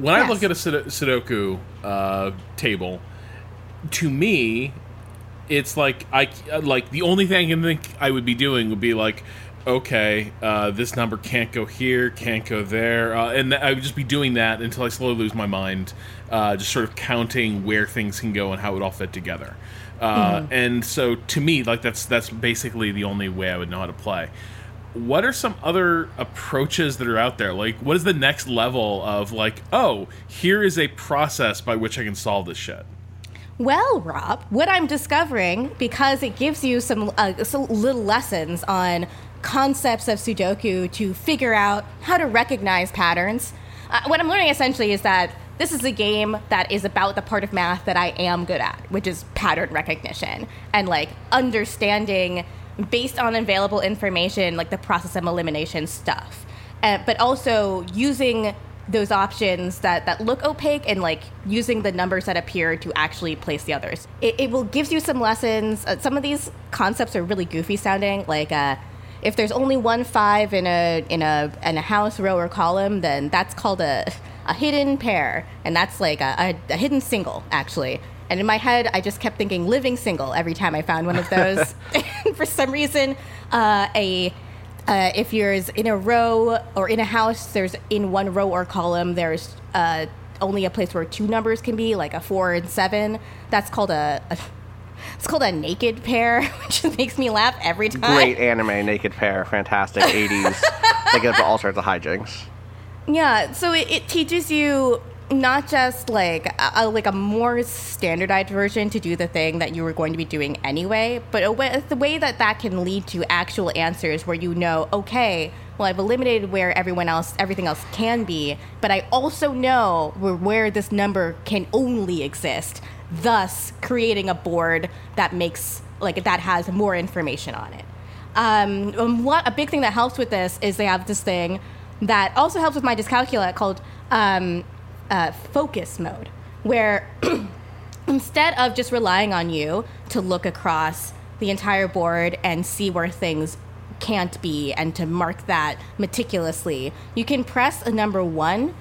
when I look at a Sudoku uh, table, to me, it's like I like the only thing I can think I would be doing would be like, okay, uh, this number can't go here, can't go there, uh, and I would just be doing that until I slowly lose my mind, uh, just sort of counting where things can go and how it all fit together. Uh, And so, to me, like that's that's basically the only way I would know how to play what are some other approaches that are out there? Like, what is the next level of like, oh, here is a process by which I can solve this shit? Well, Rob, what I'm discovering because it gives you some, uh, some little lessons on concepts of Sudoku to figure out how to recognize patterns. Uh, what I'm learning essentially is that this is a game that is about the part of math that I am good at, which is pattern recognition and like understanding based on available information, like the process of elimination stuff. Uh, but also using those options that, that look opaque and like using the numbers that appear to actually place the others. It, it will gives you some lessons. Uh, some of these concepts are really goofy sounding. Like uh, if there's only one five in a in a in a house row or column, then that's called a a hidden pair, and that's like a, a, a hidden single actually. And in my head, I just kept thinking living single every time I found one of those. and for some reason, uh, a uh, if you're in a row or in a house, there's in one row or column, there's uh, only a place where two numbers can be, like a four and seven. That's called a, a it's called a naked pair, which makes me laugh every time. Great anime, Naked Pair, fantastic 80s. they get up to all sorts of hijinks. Yeah, so it, it teaches you not just like a, like a more standardized version to do the thing that you were going to be doing anyway, but a way, the way that that can lead to actual answers where you know, okay, well I've eliminated where everyone else everything else can be, but I also know where, where this number can only exist, thus creating a board that makes like that has more information on it. Um, um, what a big thing that helps with this is they have this thing that also helps with my dyscalculia called um, uh, focus mode, where instead of just relying on you to look across the entire board and see where things can't be and to mark that meticulously, you can press a number one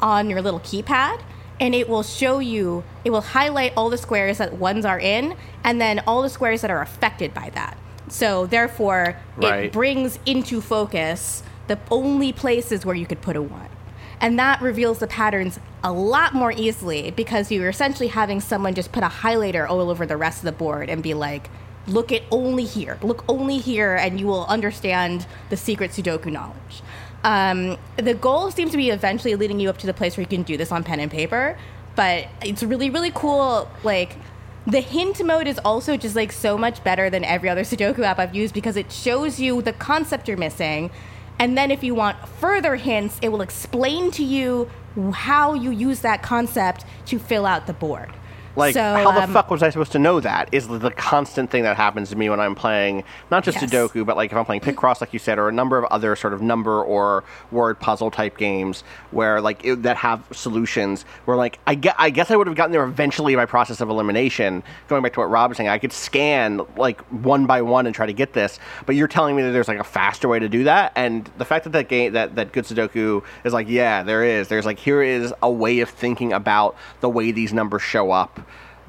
on your little keypad and it will show you, it will highlight all the squares that ones are in and then all the squares that are affected by that. So therefore, Right. it brings into focus the only places where you could put a one. And that reveals the patterns a lot more easily because you're essentially having someone just put a highlighter all over the rest of the board and be like, look at only here, look only here, and you will understand the secret Sudoku knowledge. Um, the goal seems to be eventually leading you up to the place where you can do this on pen and paper, but it's really, really cool. Like, the hint mode is also just like so much better than every other Sudoku app I've used because it shows you the concept you're missing. And then if you want further hints, it will explain to you how you use that concept to fill out the board. Like, So, how the um, fuck was I supposed to know that? Is the constant thing that happens to me when I'm playing not just Yes. Sudoku, but like if I'm playing Picross, like you said, or a number of other sort of number or word puzzle type games where like it, that have solutions. Where like I get, I guess I would have gotten there eventually by process of elimination. Going back to what Rob was saying, I could scan like one by one and try to get this. But you're telling me that there's like a faster way to do that, and the fact that that game that that Good Sudoku is like, yeah, there is. There's like here is a way of thinking about the way these numbers show up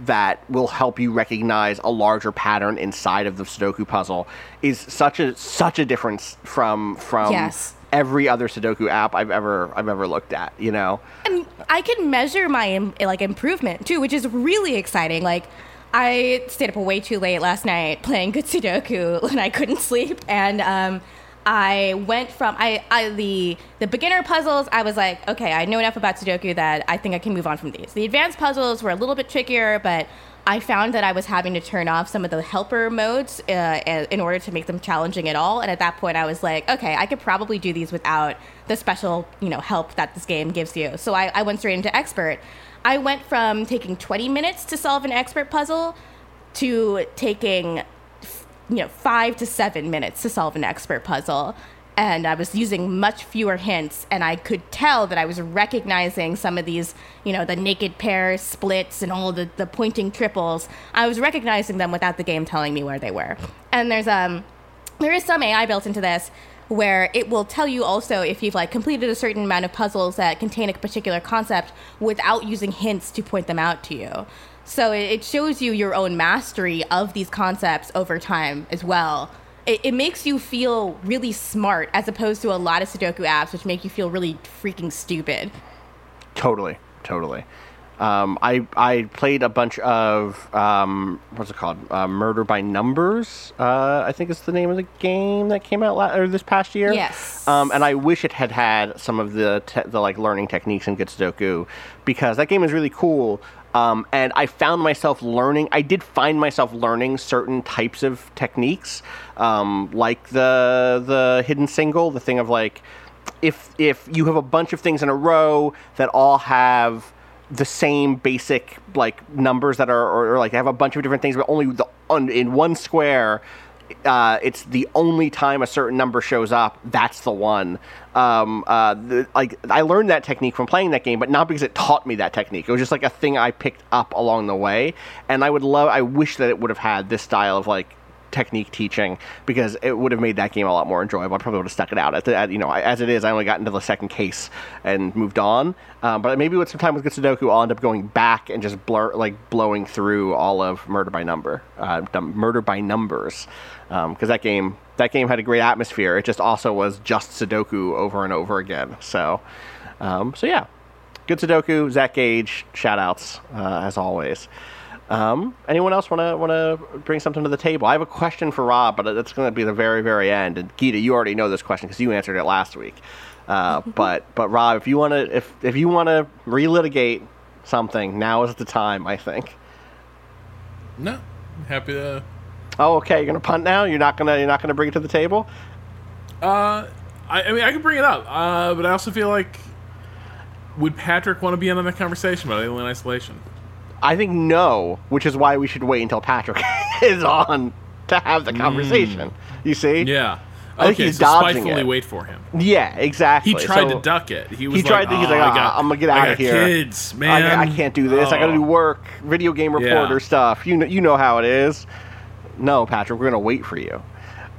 that will help you recognize a larger pattern inside of the Sudoku puzzle is such a such a difference from from Yes. every other Sudoku app I've ever I've ever looked at. You know, and I can measure my like improvement too, which is really exciting. Like I stayed up way too late last night playing good Sudoku and I couldn't sleep. And um, I went from I, I the the beginner puzzles. I was like, okay, I know enough about Sudoku that I think I can move on from these. The advanced puzzles were a little bit trickier, but I found that I was having to turn off some of the helper modes uh, in order to make them challenging at all. And at that point, I was like, okay, I could probably do these without the special, you know, help that this game gives you. So I, I went straight into expert. I went from taking 20 minutes to solve an expert puzzle to taking, you know, five to seven minutes to solve an expert puzzle and I was using much fewer hints, and I could tell that I was recognizing some of these, you know, the naked pair splits and all the, the pointing triples. I was recognizing them without the game telling me where they were. And there's um there is some AI built into this where it will tell you also if you've like completed a certain amount of puzzles that contain a particular concept without using hints to point them out to you. So it shows you your own mastery of these concepts over time as well it, it, makes you feel really smart as opposed to a lot of Sudoku apps, which make you feel really freaking stupid. Totally, totally. Um, I I played a bunch of um, what's it called? Uh, Murder by Numbers. Uh, I think it's the name of the game that came out la- or this past year. Yes. Um, and I wish it had had some of the te- the like learning techniques in Good Sudoku because that game is really cool. Um, and I found myself learning. I did find myself learning certain types of techniques, um, like the the hidden single, the thing of like, if if you have a bunch of things in a row that all have the same basic like numbers that are or, or like have a bunch of different things, but only the in one square uh, it's the only time a certain number shows up. That's the one. Um, uh, the, like I learned that technique from playing that game, but not because it taught me that technique. It was just like a thing I picked up along the way, and I would love. I wish that it would have had this style of like technique teaching because it would have made that game a lot more enjoyable. I probably would have stuck it out. At the, at, you know, as it is, I only got into the second case and moved on. Um, but maybe with some time with Good Sudoku, I'll end up going back and just blur like blowing through all of Murder by Number, uh, Murder by Numbers, because um, that game that game had a great atmosphere. It just also was just Sudoku over and over again. So, um, so yeah, Good Sudoku, Zach Gage, shout outs uh, as always. Um, anyone else want to want to bring something to the table? I have a question for Rob, but it's going to be the very very end. And Gita, you already know this question because you answered it last week. Uh, but but Rob, if you want to if if you want to relitigate something, now is the time. I think. No, happy to. Oh, okay. You're gonna punt now. You're not gonna you're not gonna bring it to the table. Uh, I, I mean, I can bring it up. Uh, but I also feel like would Patrick want to be in on that conversation about alien isolation? I think no, which is why we should wait until Patrick is on to have the conversation. Mm. You see? Yeah. I think okay, he's so dodging spitefully it. wait for him. Yeah, exactly. He tried So to duck it. He was He like, tried to. He's "Oh, like, I "Ah, got- I'm gonna get out of here. Kids, I, man. I can't do this. I got to Oh. do work, video game reporter Yeah. stuff. You know, you know how it is. No, Patrick, we're gonna wait for you.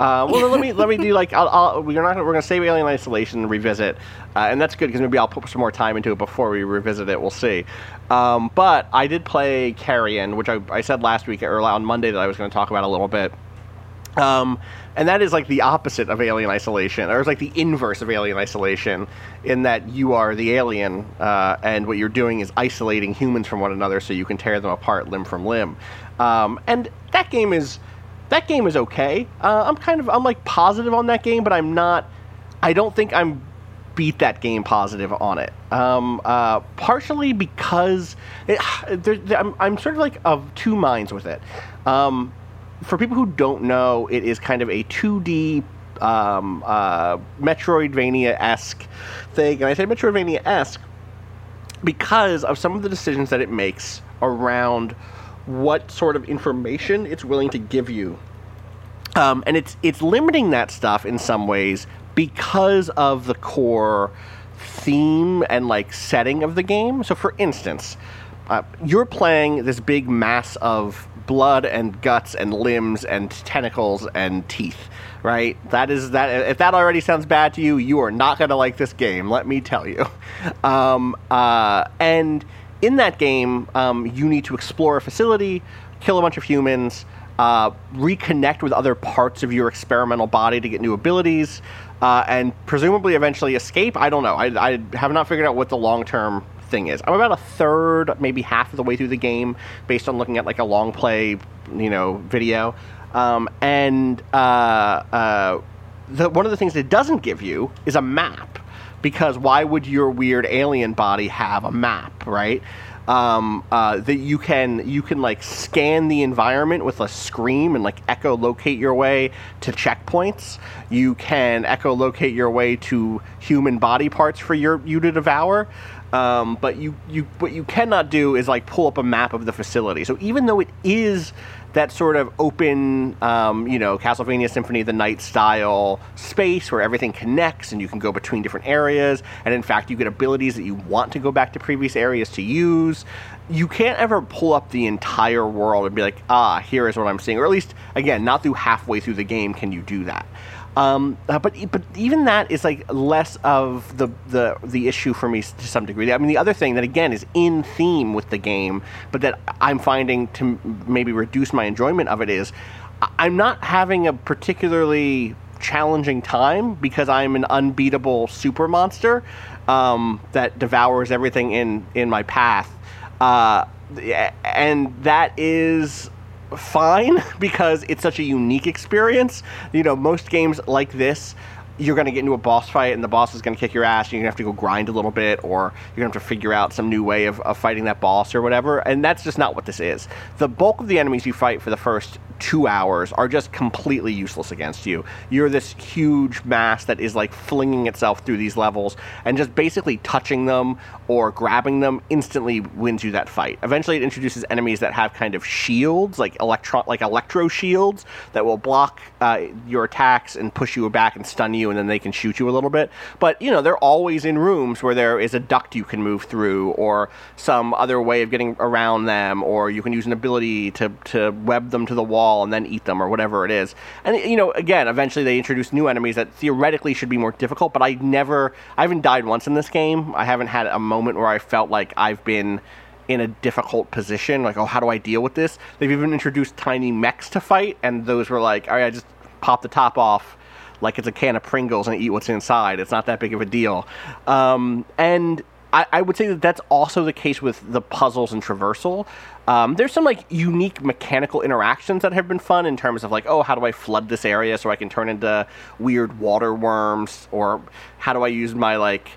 Uh, well, let me let me do like I'll, I'll, we're not we're gonna save Alien Isolation and revisit, uh, and that's good because maybe I'll put some more time into it before we revisit it. We'll see. Um, but I did play Carrion, which I, I said last week or on Monday that I was going to talk about a little bit. Um, and that is like the opposite of alien isolation, or it's like the inverse of alien isolation, in that you are the alien, uh, and what you're doing is isolating humans from one another so you can tear them apart limb from limb. Um, and that game is that game is okay. Uh, I'm kind of I'm like positive on that game, but I'm not. I don't think I'm beat that game positive on it. Um, uh, partially because it, there, there- I'm, I'm sort of like of two minds with it. Um, for people who don't know, it is kind of a 2D um, uh, Metroidvania esque thing. And I say Metroidvania esque because of some of the decisions that it makes around what sort of information it's willing to give you. Um, and it's it's limiting that stuff in some ways because of the core theme and like setting of the game. So, for instance, uh, you're playing this big mass of blood and guts and limbs and tentacles and teeth, right? That is that. If that already sounds bad to you, you are not going to like this game. Let me tell you. Um, uh, and in that game, um, you need to explore a facility, kill a bunch of humans, uh, reconnect with other parts of your experimental body to get new abilities, uh, and presumably eventually escape. I don't know. I, I have not figured out what the long term thing is, I'm about a third, maybe half of the way through the game, based on looking at like a long play, you know, video. Um, and uh, uh, the, one of the things it doesn't give you is a map, because why would your weird alien body have a map, right? um, uh, that you can you can like scan the environment with a scream and like echolocate your way to checkpoints. You can echolocate your way to human body parts for your you to devour. Um, but you, you what you cannot do is like pull up a map of the facility. So even though it is that sort of open, um, you know, Castlevania Symphony of the Night style space where everything connects and you can go between different areas. And in fact, you get abilities that you want to go back to previous areas to use. You can't ever pull up the entire world and be like, ah, here is what I'm seeing. Or at least, again, not through halfway through the game can you do that. Um, uh, but but even that is like less of the, the the issue for me to some degree. I mean, the other thing that again is in theme with the game, but that I'm finding to maybe reduce my enjoyment of it is, I'm not having a particularly challenging time because I'm an unbeatable super monster um, that devours everything in in my path, uh, and that is fine because it's such a unique experience. You know, most games like this, you're going to get into a boss fight and the boss is going to kick your ass. And you're going to have to go grind a little bit, or you're going to have to figure out some new way of, of fighting that boss or whatever. And that's just not what this is. The bulk of the enemies you fight for the first two hours are just completely useless against you. You're this huge mass that is like flinging itself through these levels, and just basically touching them or grabbing them instantly wins you that fight. Eventually, it introduces enemies that have kind of shields, like electro like electro shields, that will block uh, your attacks and push you back and stun you, and then they can shoot you a little bit. But you know, they're always in rooms where there is a duct you can move through, or some other way of getting around them, or you can use an ability to to web them to the wall wall and then eat them or whatever it is. And you know, again, eventually they introduce new enemies that theoretically should be more difficult, but I never I haven't died once in this game. I haven't had a moment where I felt like I've been in a difficult position, like, oh, how do I deal with this? They've even introduced tiny mechs to fight, and those were like, all right, I just pop the top off like it's a can of Pringles and eat what's inside. It's not that big of a deal. Um, and I, I, would say that that's also the case with the puzzles and traversal. Um, there's some like unique mechanical interactions that have been fun in terms of like, oh, how do I flood this area so I can turn into weird water worms, or how do I use my like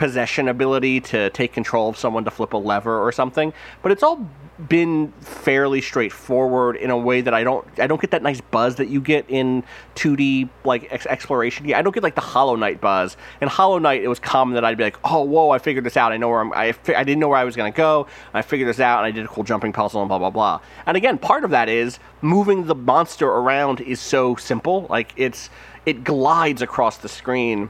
possession ability to take control of someone to flip a lever or something. But it's all been fairly straightforward in a way that I don't I don't get that nice buzz that you get in 2D like ex- exploration. I don't get like the Hollow Knight buzz. In Hollow Knight, it was common that I'd be like, "Oh, whoa, I figured this out. I know where I'm. I, fi- I didn't know where I was going to go. I figured this out, and I did a cool jumping puzzle and blah blah blah." And again, part of that is moving the monster around is so simple. Like it's it glides across the screen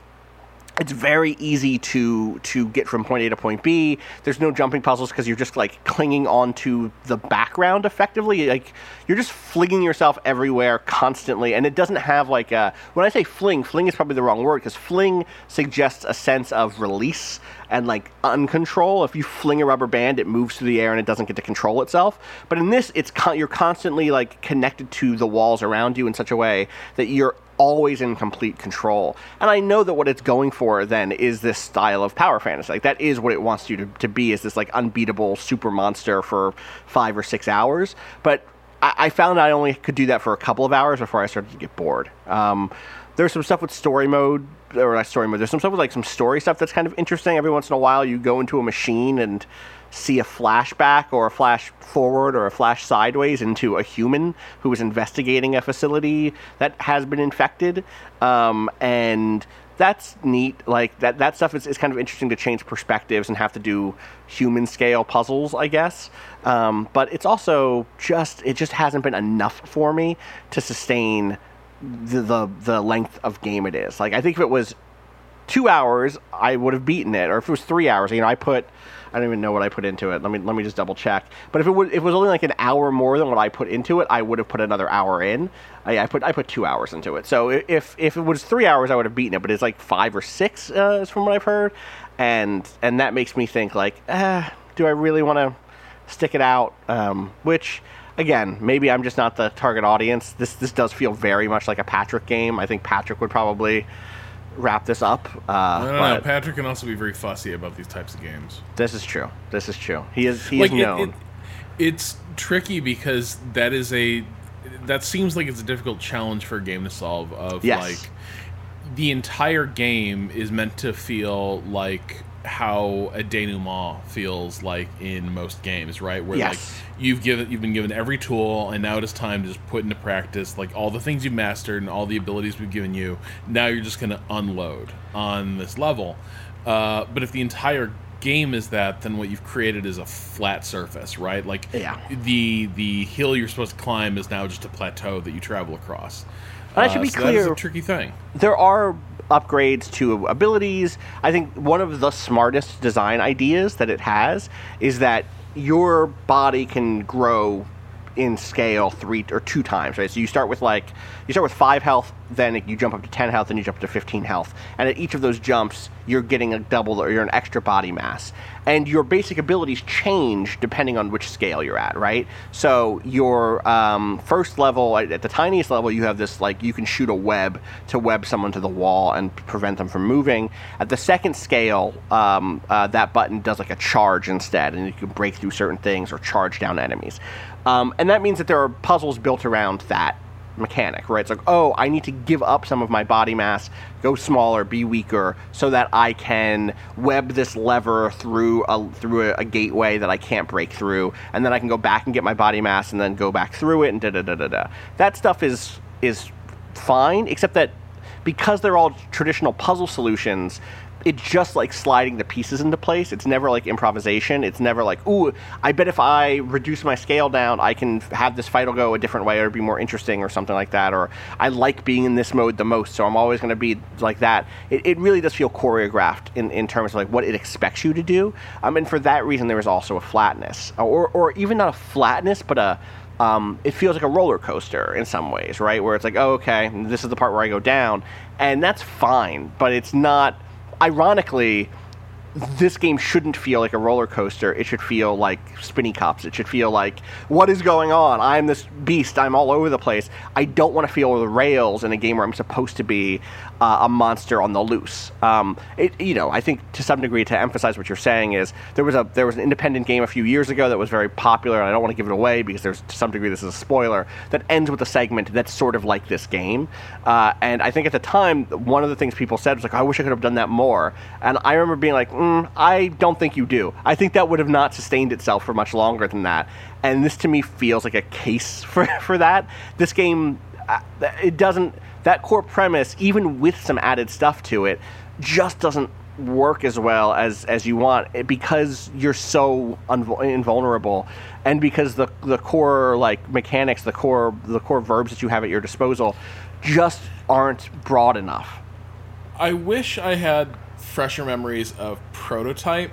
it's very easy to to get from point A to point B. There's no jumping puzzles because you're just like clinging onto the background effectively. Like you're just flinging yourself everywhere constantly, and it doesn't have like a. When I say fling, fling is probably the wrong word because fling suggests a sense of release and like uncontrol. If you fling a rubber band, it moves through the air and it doesn't get to control itself. But in this, it's con- you're constantly like connected to the walls around you in such a way that you're always in complete control. And I know that what it's going for then is this style of power fantasy. Like that is what it wants you to, to be is this like unbeatable super monster for five or six hours. But I, I found I only could do that for a couple of hours before I started to get bored. Um, there's some stuff with story mode or not story mode. There's some stuff with like some story stuff that's kind of interesting. Every once in a while, you go into a machine and see a flashback or a flash forward or a flash sideways into a human who is investigating a facility that has been infected. Um, and that's neat. Like that, that stuff is, is kind of interesting to change perspectives and have to do human scale puzzles, I guess. Um, but it's also just, it just hasn't been enough for me to sustain the, the, the length of game it is. Like I think if it was two hours, I would have beaten it. Or if it was three hours, you know, I put I don't even know what I put into it. Let me let me just double check. But if it, would, if it was only like an hour more than what I put into it, I would have put another hour in. I, I put I put two hours into it. So if if it was three hours, I would have beaten it. But it's like five or six, uh, from what I've heard, and and that makes me think like, uh, do I really want to stick it out? Um, which again, maybe I'm just not the target audience. This this does feel very much like a Patrick game. I think Patrick would probably wrap this up. Uh, I don't know. Patrick can also be very fussy about these types of games. this is true. This is true. He is he like is it- known. it- it's tricky because that is a that seems like it's a difficult challenge for a game to solve of Yes. like the entire game is meant to feel like how a denouement feels like in most games, right? Where Yes. like you've given you've been given every tool and now it is time to just put into practice like all the things you've mastered and all the abilities we've given you. Now you're just gonna unload on this level. Uh, but if the entire game is that, then what you've created is a flat surface, right? Like Yeah. the the hill you're supposed to climb is now just a plateau that you travel across. And I should Uh, be so that is a tricky thing. there are upgrades to abilities. I think one of the smartest design ideas that it has is that your body can grow in scale three or two times, right? So you start with like you start with five health, then you jump up to ten health, then you jump up to fifteen health, and at each of those jumps, you're getting a double or you're an extra body mass, and your basic abilities change depending on which scale you're at, right? So your um, first level, at the tiniest level, you have this like you can shoot a web to web someone to the wall and prevent them from moving. At the second scale, um, uh, that button does like a charge instead, and you can break through certain things or charge down enemies. Um, and that means that there are puzzles built around that mechanic, right? It's like, oh, I need to give up some of my body mass, go smaller, be weaker, so that I can web this lever through a through a, a gateway that I can't break through, and then I can go back and get my body mass, and then go back through it, and da da da da da. That stuff is is fine, except that because they're all traditional puzzle solutions, it's just like sliding the pieces into place. It's never like improvisation. It's never like, ooh, I bet if I reduce my scale down, I can have this fight will go a different way or be more interesting or something like that. Or I like being in this mode the most, so I'm always going to be like that. It, it really does feel choreographed in, in terms of like what it expects you to do. Um, and for that reason, there is also a flatness, or, or even not a flatness, but a um, it feels like a roller coaster in some ways, right? Where it's like, oh, okay, this is the part where I go down, and that's fine, but it's not. Ironically, this game shouldn't feel like a roller coaster. It should feel like spinny cops. It should feel like, what is going on? I'm this beast. I'm all over the place. I don't want to feel the rails in a game where I'm supposed to be uh, a monster on the loose. Um, it, you know, I think to some degree, to emphasize what you're saying is there was a there was an independent game a few years ago that was very popular, and I don't want to give it away because there's to some degree this is a spoiler that ends with a segment that's sort of like this game. Uh, and I think at the time, one of the things people said was like, I wish I could have done that more. And I remember being like, mm, I don't think you do. I think that would have not sustained itself for much longer than that. And this to me feels like a case for, for that. This game, uh, it doesn't, that core premise, even with some added stuff to it, just doesn't work as well as as you want eh, because you're so unvul- invulnerable and because the the core like mechanics the core the core verbs that you have at your disposal just aren't broad enough I wish I had fresher memories of Prototype.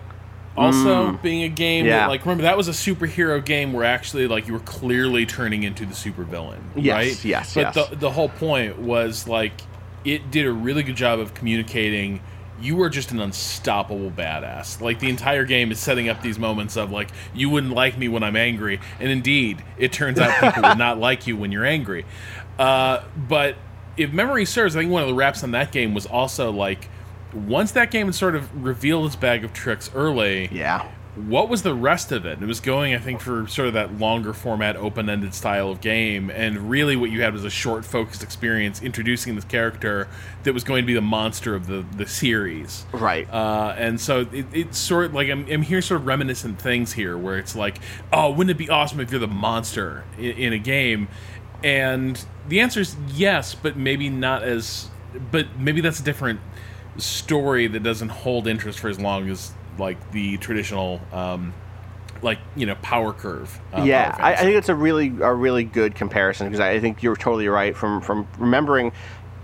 Also, being a game Mm. Yeah. that, like, remember that was a superhero game where actually, like, you were clearly turning into the supervillain, Yes, right? yes, But yes. the the whole point was like, it did a really good job of communicating. You were just an unstoppable badass. Like the entire game is setting up these moments of like, you wouldn't like me when I'm angry, and indeed, it turns out people would not like you when you're angry. Uh, but if memory serves, I think one of the raps on that game was also like, once that game had sort of revealed its bag of tricks early, yeah what was the rest of it? It was going, I think, for sort of that longer format, open ended style of game. And really, what you had was a short, focused experience introducing this character that was going to be the monster of the, the series. right Uh, and so it, it's sort of like I'm, I'm hearing sort of reminiscent things here where it's like, oh, wouldn't it be awesome if you're the monster in, in a game? And the answer is yes, but maybe not as, but maybe that's a different story that doesn't hold interest for as long as like the traditional, um, like you know, power curve. Uh, yeah, Power I, I think it's a really a really good comparison because I think you're totally right from from remembering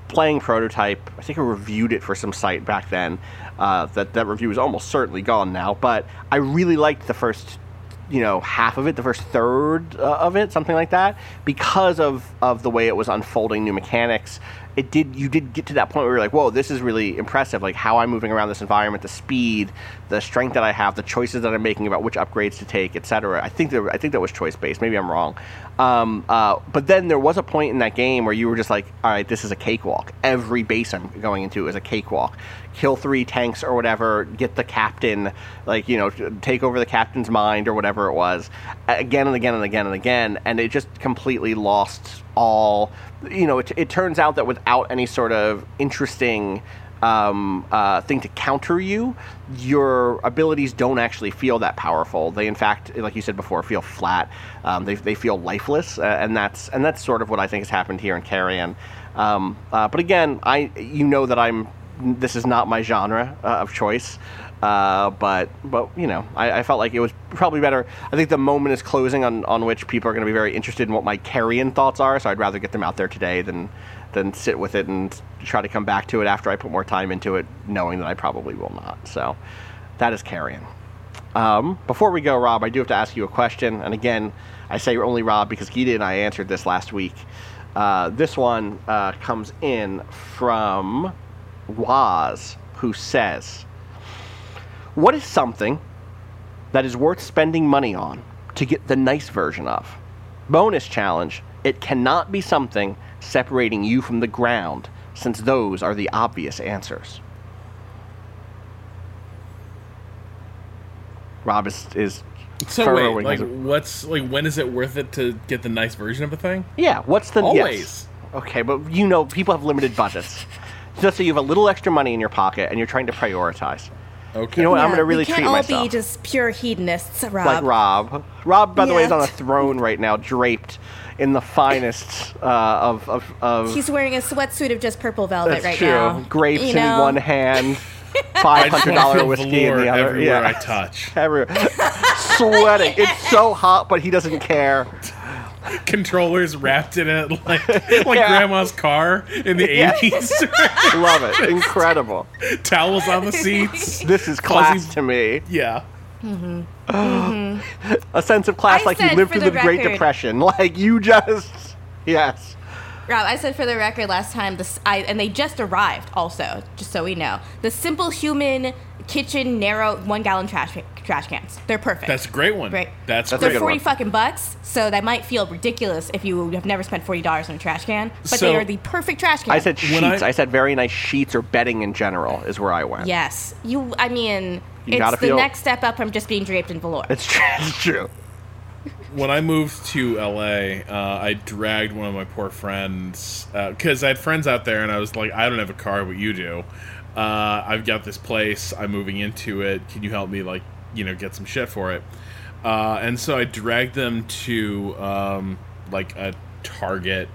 playing prototype. I think I reviewed it for some site back then. Uh, that that review is almost certainly gone now, but I really liked the first you know half of it, the first third uh, of it, something like that, because of of the way it was unfolding new mechanics. It did you did get to that point where you're like, whoa, this is really impressive. Like how I'm moving around this environment, the speed, the strength that I have, the choices that I'm making about which upgrades to take, etc. I think that I think that was choice based. Maybe I'm wrong. Um, uh, but then there was a point in that game where you were just like, all right, this is a cakewalk. Every base I'm going into is a cakewalk. Kill three tanks or whatever, get the captain, like you know, take over the captain's mind or whatever it was, again and again and again and again, and it just completely lost all. You know, it, it turns out that without any sort of interesting um, uh, thing to counter you, your abilities don't actually feel that powerful. They, in fact, like you said before, feel flat. Um, they, they feel lifeless, uh, and that's and that's sort of what I think has happened here in Carrion. Um, uh, but again, I you know that I'm this is not my genre uh, of choice. Uh, but but you know, I, I, felt like it was probably better. I think the moment is closing on, on which people are going to be very interested in what my carrion thoughts are. So I'd rather get them out there today than than sit with it and try to come back to it after I put more time into it, knowing that I probably will not. So that is carrion. Um, before we go, Rob, I do have to ask you a question. And again, I say only Rob because Gita and I answered this last week. Uh, this one uh, comes in from Waz, who says, what is something that is worth spending money on to get the nice version of? Bonus challenge it cannot be something separating you from the ground, since those are the obvious answers. Rob is, is so wait, like what's like when is it worth it to get the nice version of a thing? Yeah, what's the always? Yes. Okay, but you know people have limited budgets. Just so you have a little extra money in your pocket and you're trying to prioritize. Okay. You know what? Yeah, I'm going to really we can't treat all myself. be just pure hedonists, Rob. like Rob. Rob, by the way, is on a throne right now, draped in the finest uh, of of. of He's wearing a sweatsuit of just purple velvet that's right true. now. Grapes You in know? one hand, I five just hundred wanna dollar feel whiskey in the other. everywhere yeah. I touch. Everywhere. Sweating. It's so hot, but he doesn't care. Controllers wrapped in it like like Yeah. grandma's car in the Yeah. eighties. Love it. Incredible. Towels on the seats. This is class Fuzzy- to me. Yeah. Mm-hmm. A sense of class I like you lived through the, the Great Depression. Like you just. Yes. Rob, I said for the record last time, this I and they just arrived. Also, just so we know, the simplehuman kitchen narrow one gallon trash trash cans. They're perfect. That's a great one. Right. That's, That's a great. good They're forty one. fucking bucks, so that might feel ridiculous if you have never spent forty dollars on a trash can. But So- they are the perfect trash can. I said sheets. I- I, said very nice sheets or bedding in general is where I went. yes. You. I mean, You it's the feel- next step up from just being draped in velour. It's true. It's true. when I moved to LA, uh, I dragged one of my poor friends because I had friends out there, and I was like, I don't have a car, but you do. Uh, I've got this place. I'm moving into it. Can you help me, like, you know, get some shit for it? Uh, and so I dragged them to um, like a Target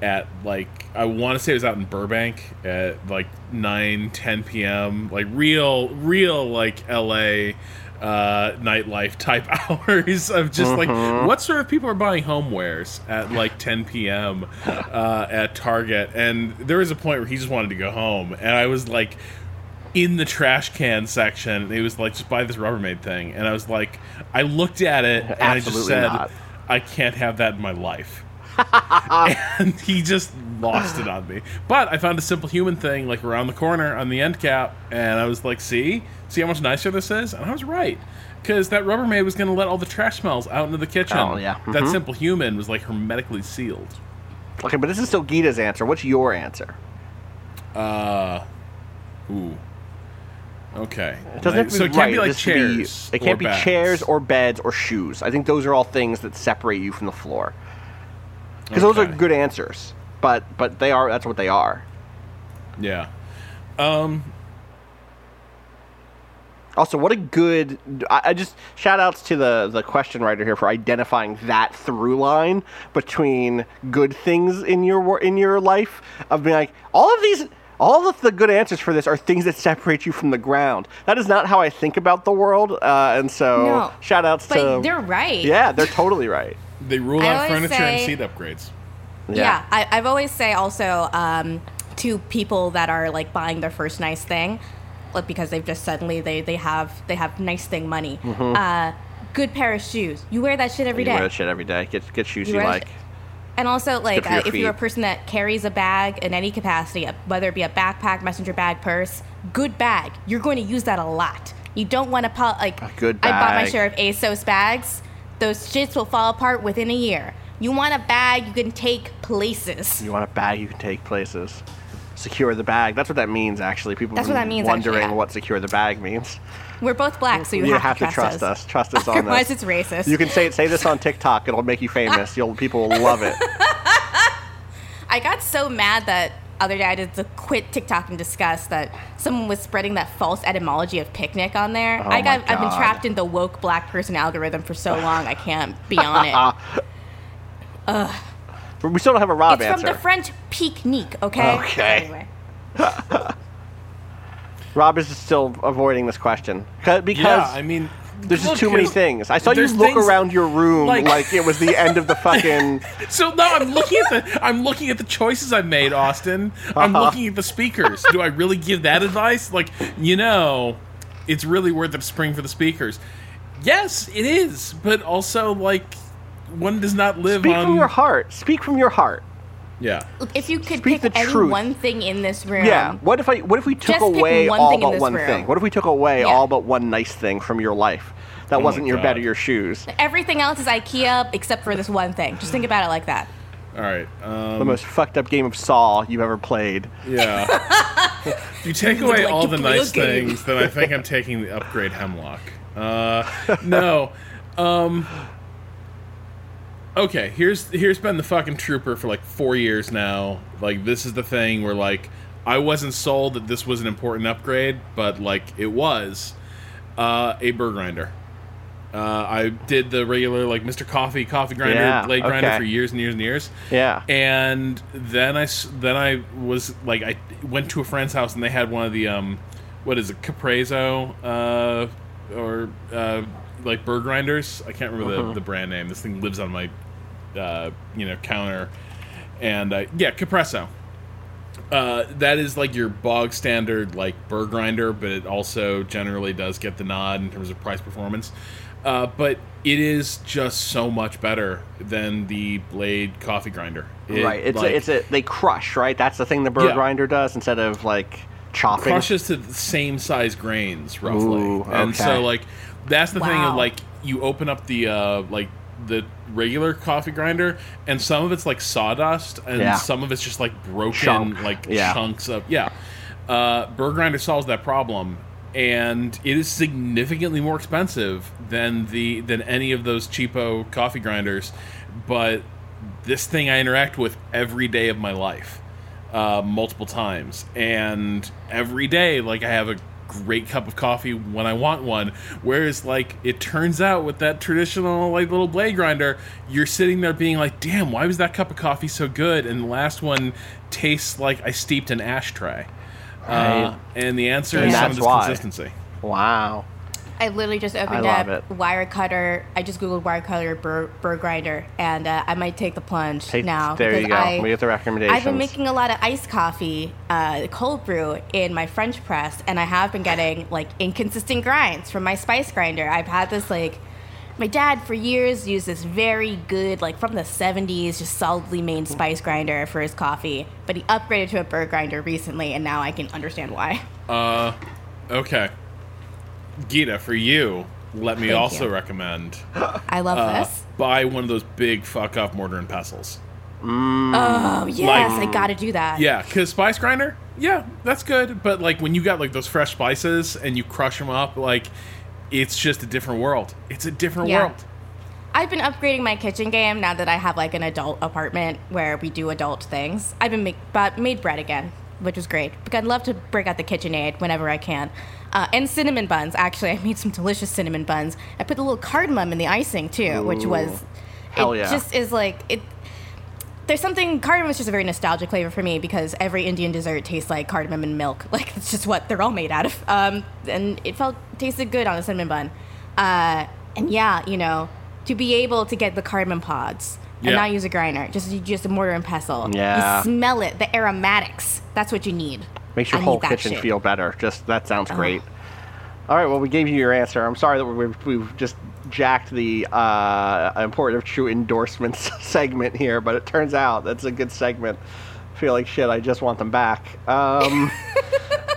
at like I want to say it was out in Burbank at like 9 10 p.m. like real real like LA uh, nightlife type hours of just like what sort of people are buying homewares at like 10 p.m. Uh, at Target and there was a point where he just wanted to go home and I was like in the trash can section it was like just buy this Rubbermaid thing and I was like I looked at it and I just said not. I can't have that in my life and he just lost it on me. But I found a simplehuman thing like around the corner on the end cap, and I was like, "See, see how much nicer this is?" And I was right because that Rubbermaid was going to let all the trash smells out into the kitchen. Oh, yeah. that Mhm. simplehuman was like hermetically sealed. Okay, but this is still Gita's answer. What's your answer? Uh, ooh. Okay. It doesn't have to so it can't right. be like to be- chairs. it can't or be bags. chairs or beds or shoes. I think those are all things that separate you from the floor. Because those are good answers. But but they are. That's what they are. Yeah. Um. Also, what a good. I, I just shout outs to the the question writer here for identifying that through line between good things in your in your life of being like all of these. All of the good answers for this are things that separate you from the ground. That is not how I think about the world, uh, and so No. shout outs but to. they're right. Yeah, they're totally right. They rule I out always furniture and say- seat upgrades. Yeah, I, I've always say also um, to people that are like buying their first nice thing, like because they've just suddenly they they have they have nice thing money. Uh, good pair of shoes. You wear that shit every Mm-hmm. You day. wear that shit every day. Get get shoes You you, like. that And also, like, uh, if you're a person that carries a bag in any capacity, uh, whether it be a backpack, messenger bag, purse, good bag, you're going to use that a lot. You don't want to, po- like, A good I bought my share of ASOS bags. Those shits will fall apart within a year. You want a bag you can take places. You want a bag you can take places. Secure the bag. That's what that means, actually. People That's what that means, actually, wondering yeah. what secure the bag means. We're both black, so you, You have, to trust, us. Trust us on this. Otherwise, it's racist. You can say say this on TikTok. It'll make you famous. You'll people will love it. I got so mad that other day I had to quit TikTok in disgust that someone was spreading that false etymology of picnic on there. Oh I got I've been trapped in the woke black person algorithm for so long I can't be on it. But we still don't have a Rob it's answer. from the French pique-nique, okay? Okay. Anyway. Rob is still avoiding this question 'Cause- because Yeah, I mean, there's just too many things. I saw you there's look things- around your room like, like- it was the end of the fucking. So no, I'm looking at the I'm looking at the choices I've made, Austin. I'm Uh-huh. looking at the speakers. Do I really give that advice? Like, you know, it's really worth to spring for the speakers. Yes, it is, but also like one does not live Speak on from your heart. Speak from your heart. Yeah. If you could Speak pick the any truth. one thing in this room, Yeah. What if I? What if we took Just pick away one all thing in but this one room. thing? What if we took away Yeah. all but one nice thing from your life? That Oh my wasn't your bed or your shoes. everything else is IKEA except for this one thing. Just think about it like that. All right. Um, The most fucked up game of Saw you've ever played. Yeah. if you take away like all to the play a nice game. things, then I think I'm taking the upgrade hemlock. Uh, no. Um. Okay, here's here's been the fucking trooper for like four years now. Like this is the thing where like I wasn't sold that this was an important upgrade, but like it was. Uh, a burr grinder. Uh, I did the regular like Mr. Coffee coffee grinder, Yeah, blade grinder okay. for years and years and years. Yeah. And then I then I was like I went to a friend's house and they had one of the um what is it Capresso uh or uh like burr grinders. I can't remember Uh-huh. the, the brand name. This thing lives on my uh you know counter and uh, yeah Capresso. Uh, that is like your bog standard like burr grinder, but it also generally does get the nod in terms of price performance. Uh, but it is just so much better than the blade coffee grinder. It, right. It's like, a, it's a they crush right. That's the thing the burr Yeah. grinder does instead of like chopping. crushes to the same size grains roughly, Ooh, and so like that's the thing of like you open up the uh, like the regular coffee grinder, and some of it's like sawdust, and Yeah. some of it's just like broken Chunk, like yeah. chunks of yeah. Uh, burr grinder solves that problem, and it is significantly more expensive than the than any of those cheapo coffee grinders, but this thing I interact with every day of my life, uh, multiple times, and every day, like I have a great cup of coffee when I want one. Whereas, like it turns out with that traditional like little blade grinder, you're sitting there being like, "Damn, why was that cup of coffee so good?" And the last one tastes like I steeped an ashtray. Uh, and the answer And is some of this why. consistency. Wow. I literally just opened up it. wire cutter. I just googled wire cutter burr, burr grinder, and uh, I might take the plunge Take- now. there you go. I, We get the recommendations. I've been making a lot of iced coffee, uh, cold brew in my French press, and I have been getting like inconsistent grinds from my spice grinder. I've had this like. My dad for years used this very good, like from the 70s, just solidly made spice grinder for his coffee. But he upgraded to a burr grinder recently, and now I can understand why. Uh, okay. Gita, for you, let me Thank also you. recommend I love uh, this. buy one of those big fuck off mortar and pestles. Oh, yes, I gotta do that. Yeah, because spice grinder, yeah, that's good. But like when you got like those fresh spices and you crush them up, like it's just a different world. It's a different Yeah. world. I've been upgrading my kitchen game now that I have like an adult apartment where we do adult things. I've been make, but made bread again, which was great. Because I'd love to break out the KitchenAid whenever I can. Uh, and cinnamon buns. Actually, I made some delicious cinnamon buns. I put a little cardamom in the icing too, which was Hell it yeah. just is like it. There's something cardamom is just a very nostalgic flavor for me because every Indian dessert tastes like cardamom and milk. Like it's just what they're all made out of. Um, and it felt tasted good on a cinnamon bun. Uh, and yeah, you know, to be able to get the cardamom pods and Yeah. not use a grinder, just just a mortar and pestle. Yeah. You smell it, the aromatics. That's what you need. Makes your I whole kitchen shit. feel better. Just that sounds great. All right, well, we gave you your answer. I'm sorry that we've, we've just jacked the uh, important of true endorsements segment here, but it turns out that's a good segment. I feel like shit. I just want them back. Um,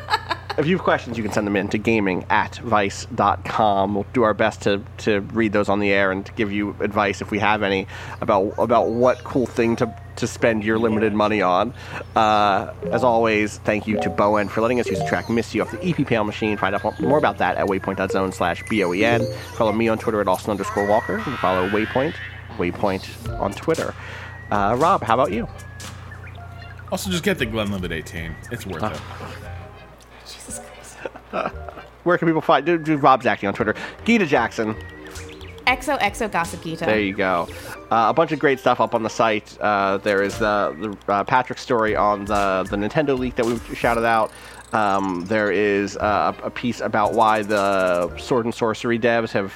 if you have questions, you can send them in to gaming at vice.com. We'll do our best to, to read those on the air and to give you advice if we have any about about what cool thing to, to spend your limited money on. Uh, as always, thank you to Boen for letting us use the track Miss You off the EP Panel Machine. Find out more about that at waypoint.zone slash B-O-E-N. Follow me on Twitter at Austin underscore Walker. And follow Waypoint, Waypoint on Twitter. Uh, Rob, how about you? Also, just get the Glenlivet 18. It's worth it. Where can people find? Do, do Rob's acting on Twitter. Gita Jackson. Exo Exo Gossip Gita. There you go. Uh, a bunch of great stuff up on the site. Uh, there is the, the uh, Patrick story on the the Nintendo leak that we shouted out. Um, there is uh, a piece about why the Sword and Sworcery devs have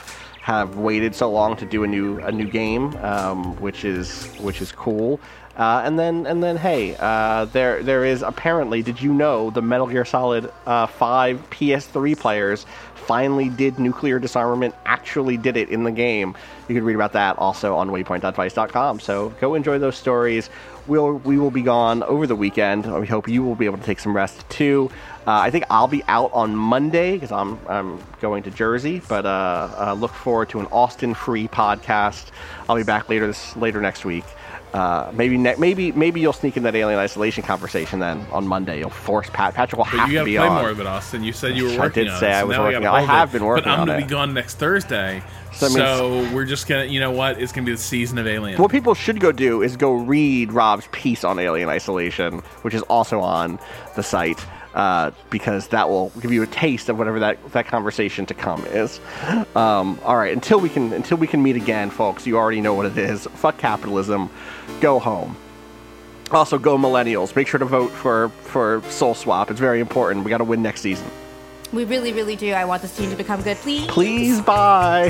have waited so long to do a new a new game, um, which is which is cool. Uh, and then and then hey, uh, there there is apparently. Did you know the Metal Gear Solid uh, Five PS3 players finally did nuclear disarmament? Actually did it in the game. You can read about that also on waypoint.vice.com. So go enjoy those stories. We'll we will be gone over the weekend. We hope you will be able to take some rest too. Uh, I think I'll be out on Monday because I'm I'm going to Jersey. But uh, uh, look forward to an Austin free podcast. I'll be back later this later next week. Uh, maybe ne- maybe maybe you'll sneak in that alien isolation conversation then on Monday. You'll force Pat. Patrick will But have you to got to be play on. more of it, Austin. You said you were working. I did on say it. I so was working on it. I have been working But I'm gonna be gone next Thursday. So So, we're just gonna, you know what? It's gonna be the season of Alien. What people should go do is go read Rob's piece on alien isolation, which is also on the site, uh, because that will give you a taste of whatever that, that conversation to come is. Um, all right, until we can until we can meet again, folks. You already know what it is. Fuck capitalism. Go home. Also, go millennials. Make sure to vote for for Soul Swap. It's very important. We got to win next season. We really, really do. I want this team to become good. Please. Please, bye.